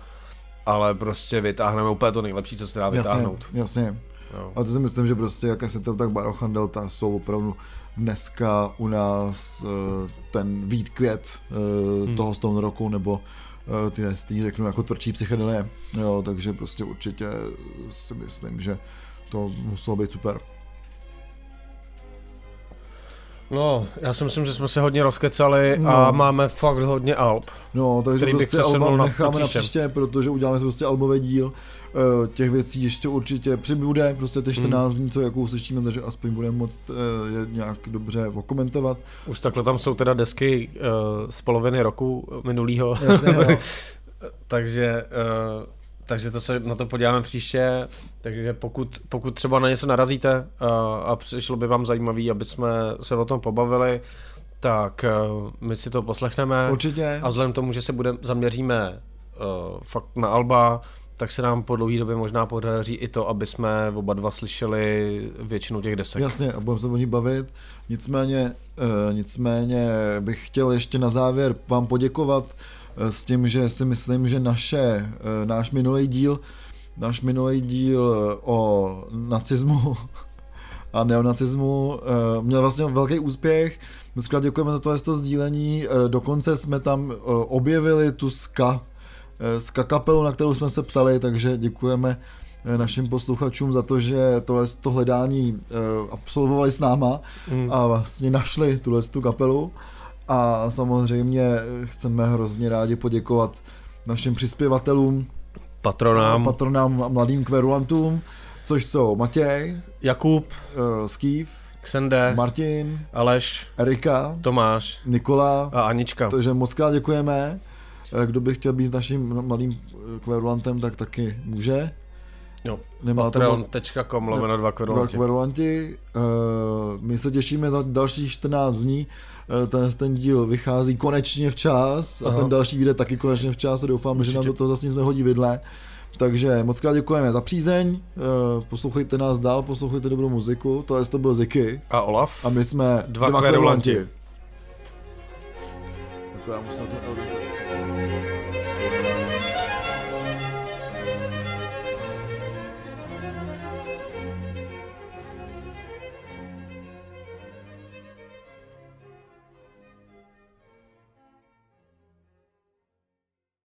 ale prostě vytáhneme úplně to nejlepší, co se dá vytáhnout. Jasně, jasně. Jo. A to si myslím, že prostě jak se to tak Barochan ta jsou opravdu dneska u nás uh, ten vít květ uh, hmm. toho Stone roku, nebo uh, ty hestý, řeknu, jako tvrdší psychedelie. Jo, takže prostě určitě si myslím, že to muselo být super. No, já si myslím, že jsme se hodně rozkecali no. a máme fakt hodně alb. No, takže prostě alba necháme na příště, protože uděláme si prostě albový díl. Eh, těch věcí ještě určitě přibude, prostě ty 14 hmm. dní, co jakou slyšíme, takže aspoň budeme moct eh, je nějak dobře okomentovat. Už takhle tam jsou teda desky uh, z poloviny roku minulýho. takže uh, takže to se na to podíváme příště, takže pokud, pokud třeba na něco narazíte a, a přišlo by vám zajímavý, aby jsme se o tom pobavili, tak uh, my si to poslechneme. Určitě. A vzhledem k tomu, že se bude, zaměříme uh, fakt na Alba, tak se nám po dlouhé době možná podaří i to, aby jsme oba dva slyšeli většinu těch desek. Jasně, a budeme se o ní bavit. Nicméně, uh, nicméně bych chtěl ještě na závěr vám poděkovat s tím, že si myslím, že naše, uh, náš minulý díl, náš minulý díl o nacismu a neonacismu měl vlastně velký úspěch. Moc děkujeme za to, to sdílení. Dokonce jsme tam objevili tu ska z kapelu, na kterou jsme se ptali, takže děkujeme eh, našim posluchačům za to, že tohle to hledání eh, absolvovali s náma mm. a vlastně našli tuhle tu kapelu. A samozřejmě eh, chceme hrozně rádi poděkovat našim přispěvatelům, patronám, patronám a mladým kverulantům, což jsou Matěj, Jakub, uh, Skýv, Xende, Martin, Aleš, Erika, Tomáš, Nikola a Anička. Takže moc krát děkujeme. Kdo by chtěl být naším malým eh, kverulantem, tak taky může. Jo, patreon.com lomeno dva kverulanti. kverulanti. Uh, my se těšíme za dalších 14 dní. Uh, ten, ten díl vychází konečně včas Aha. a ten další vyjde taky konečně včas a doufám, Určitě. že nám do toho zase nic nehodí vidle. Takže moc krát děkujeme za přízeň, uh, poslouchejte nás dál, poslouchejte dobrou muziku, to je to byl Ziky. A Olaf. A my jsme dva, dva kverulanti. já musím na to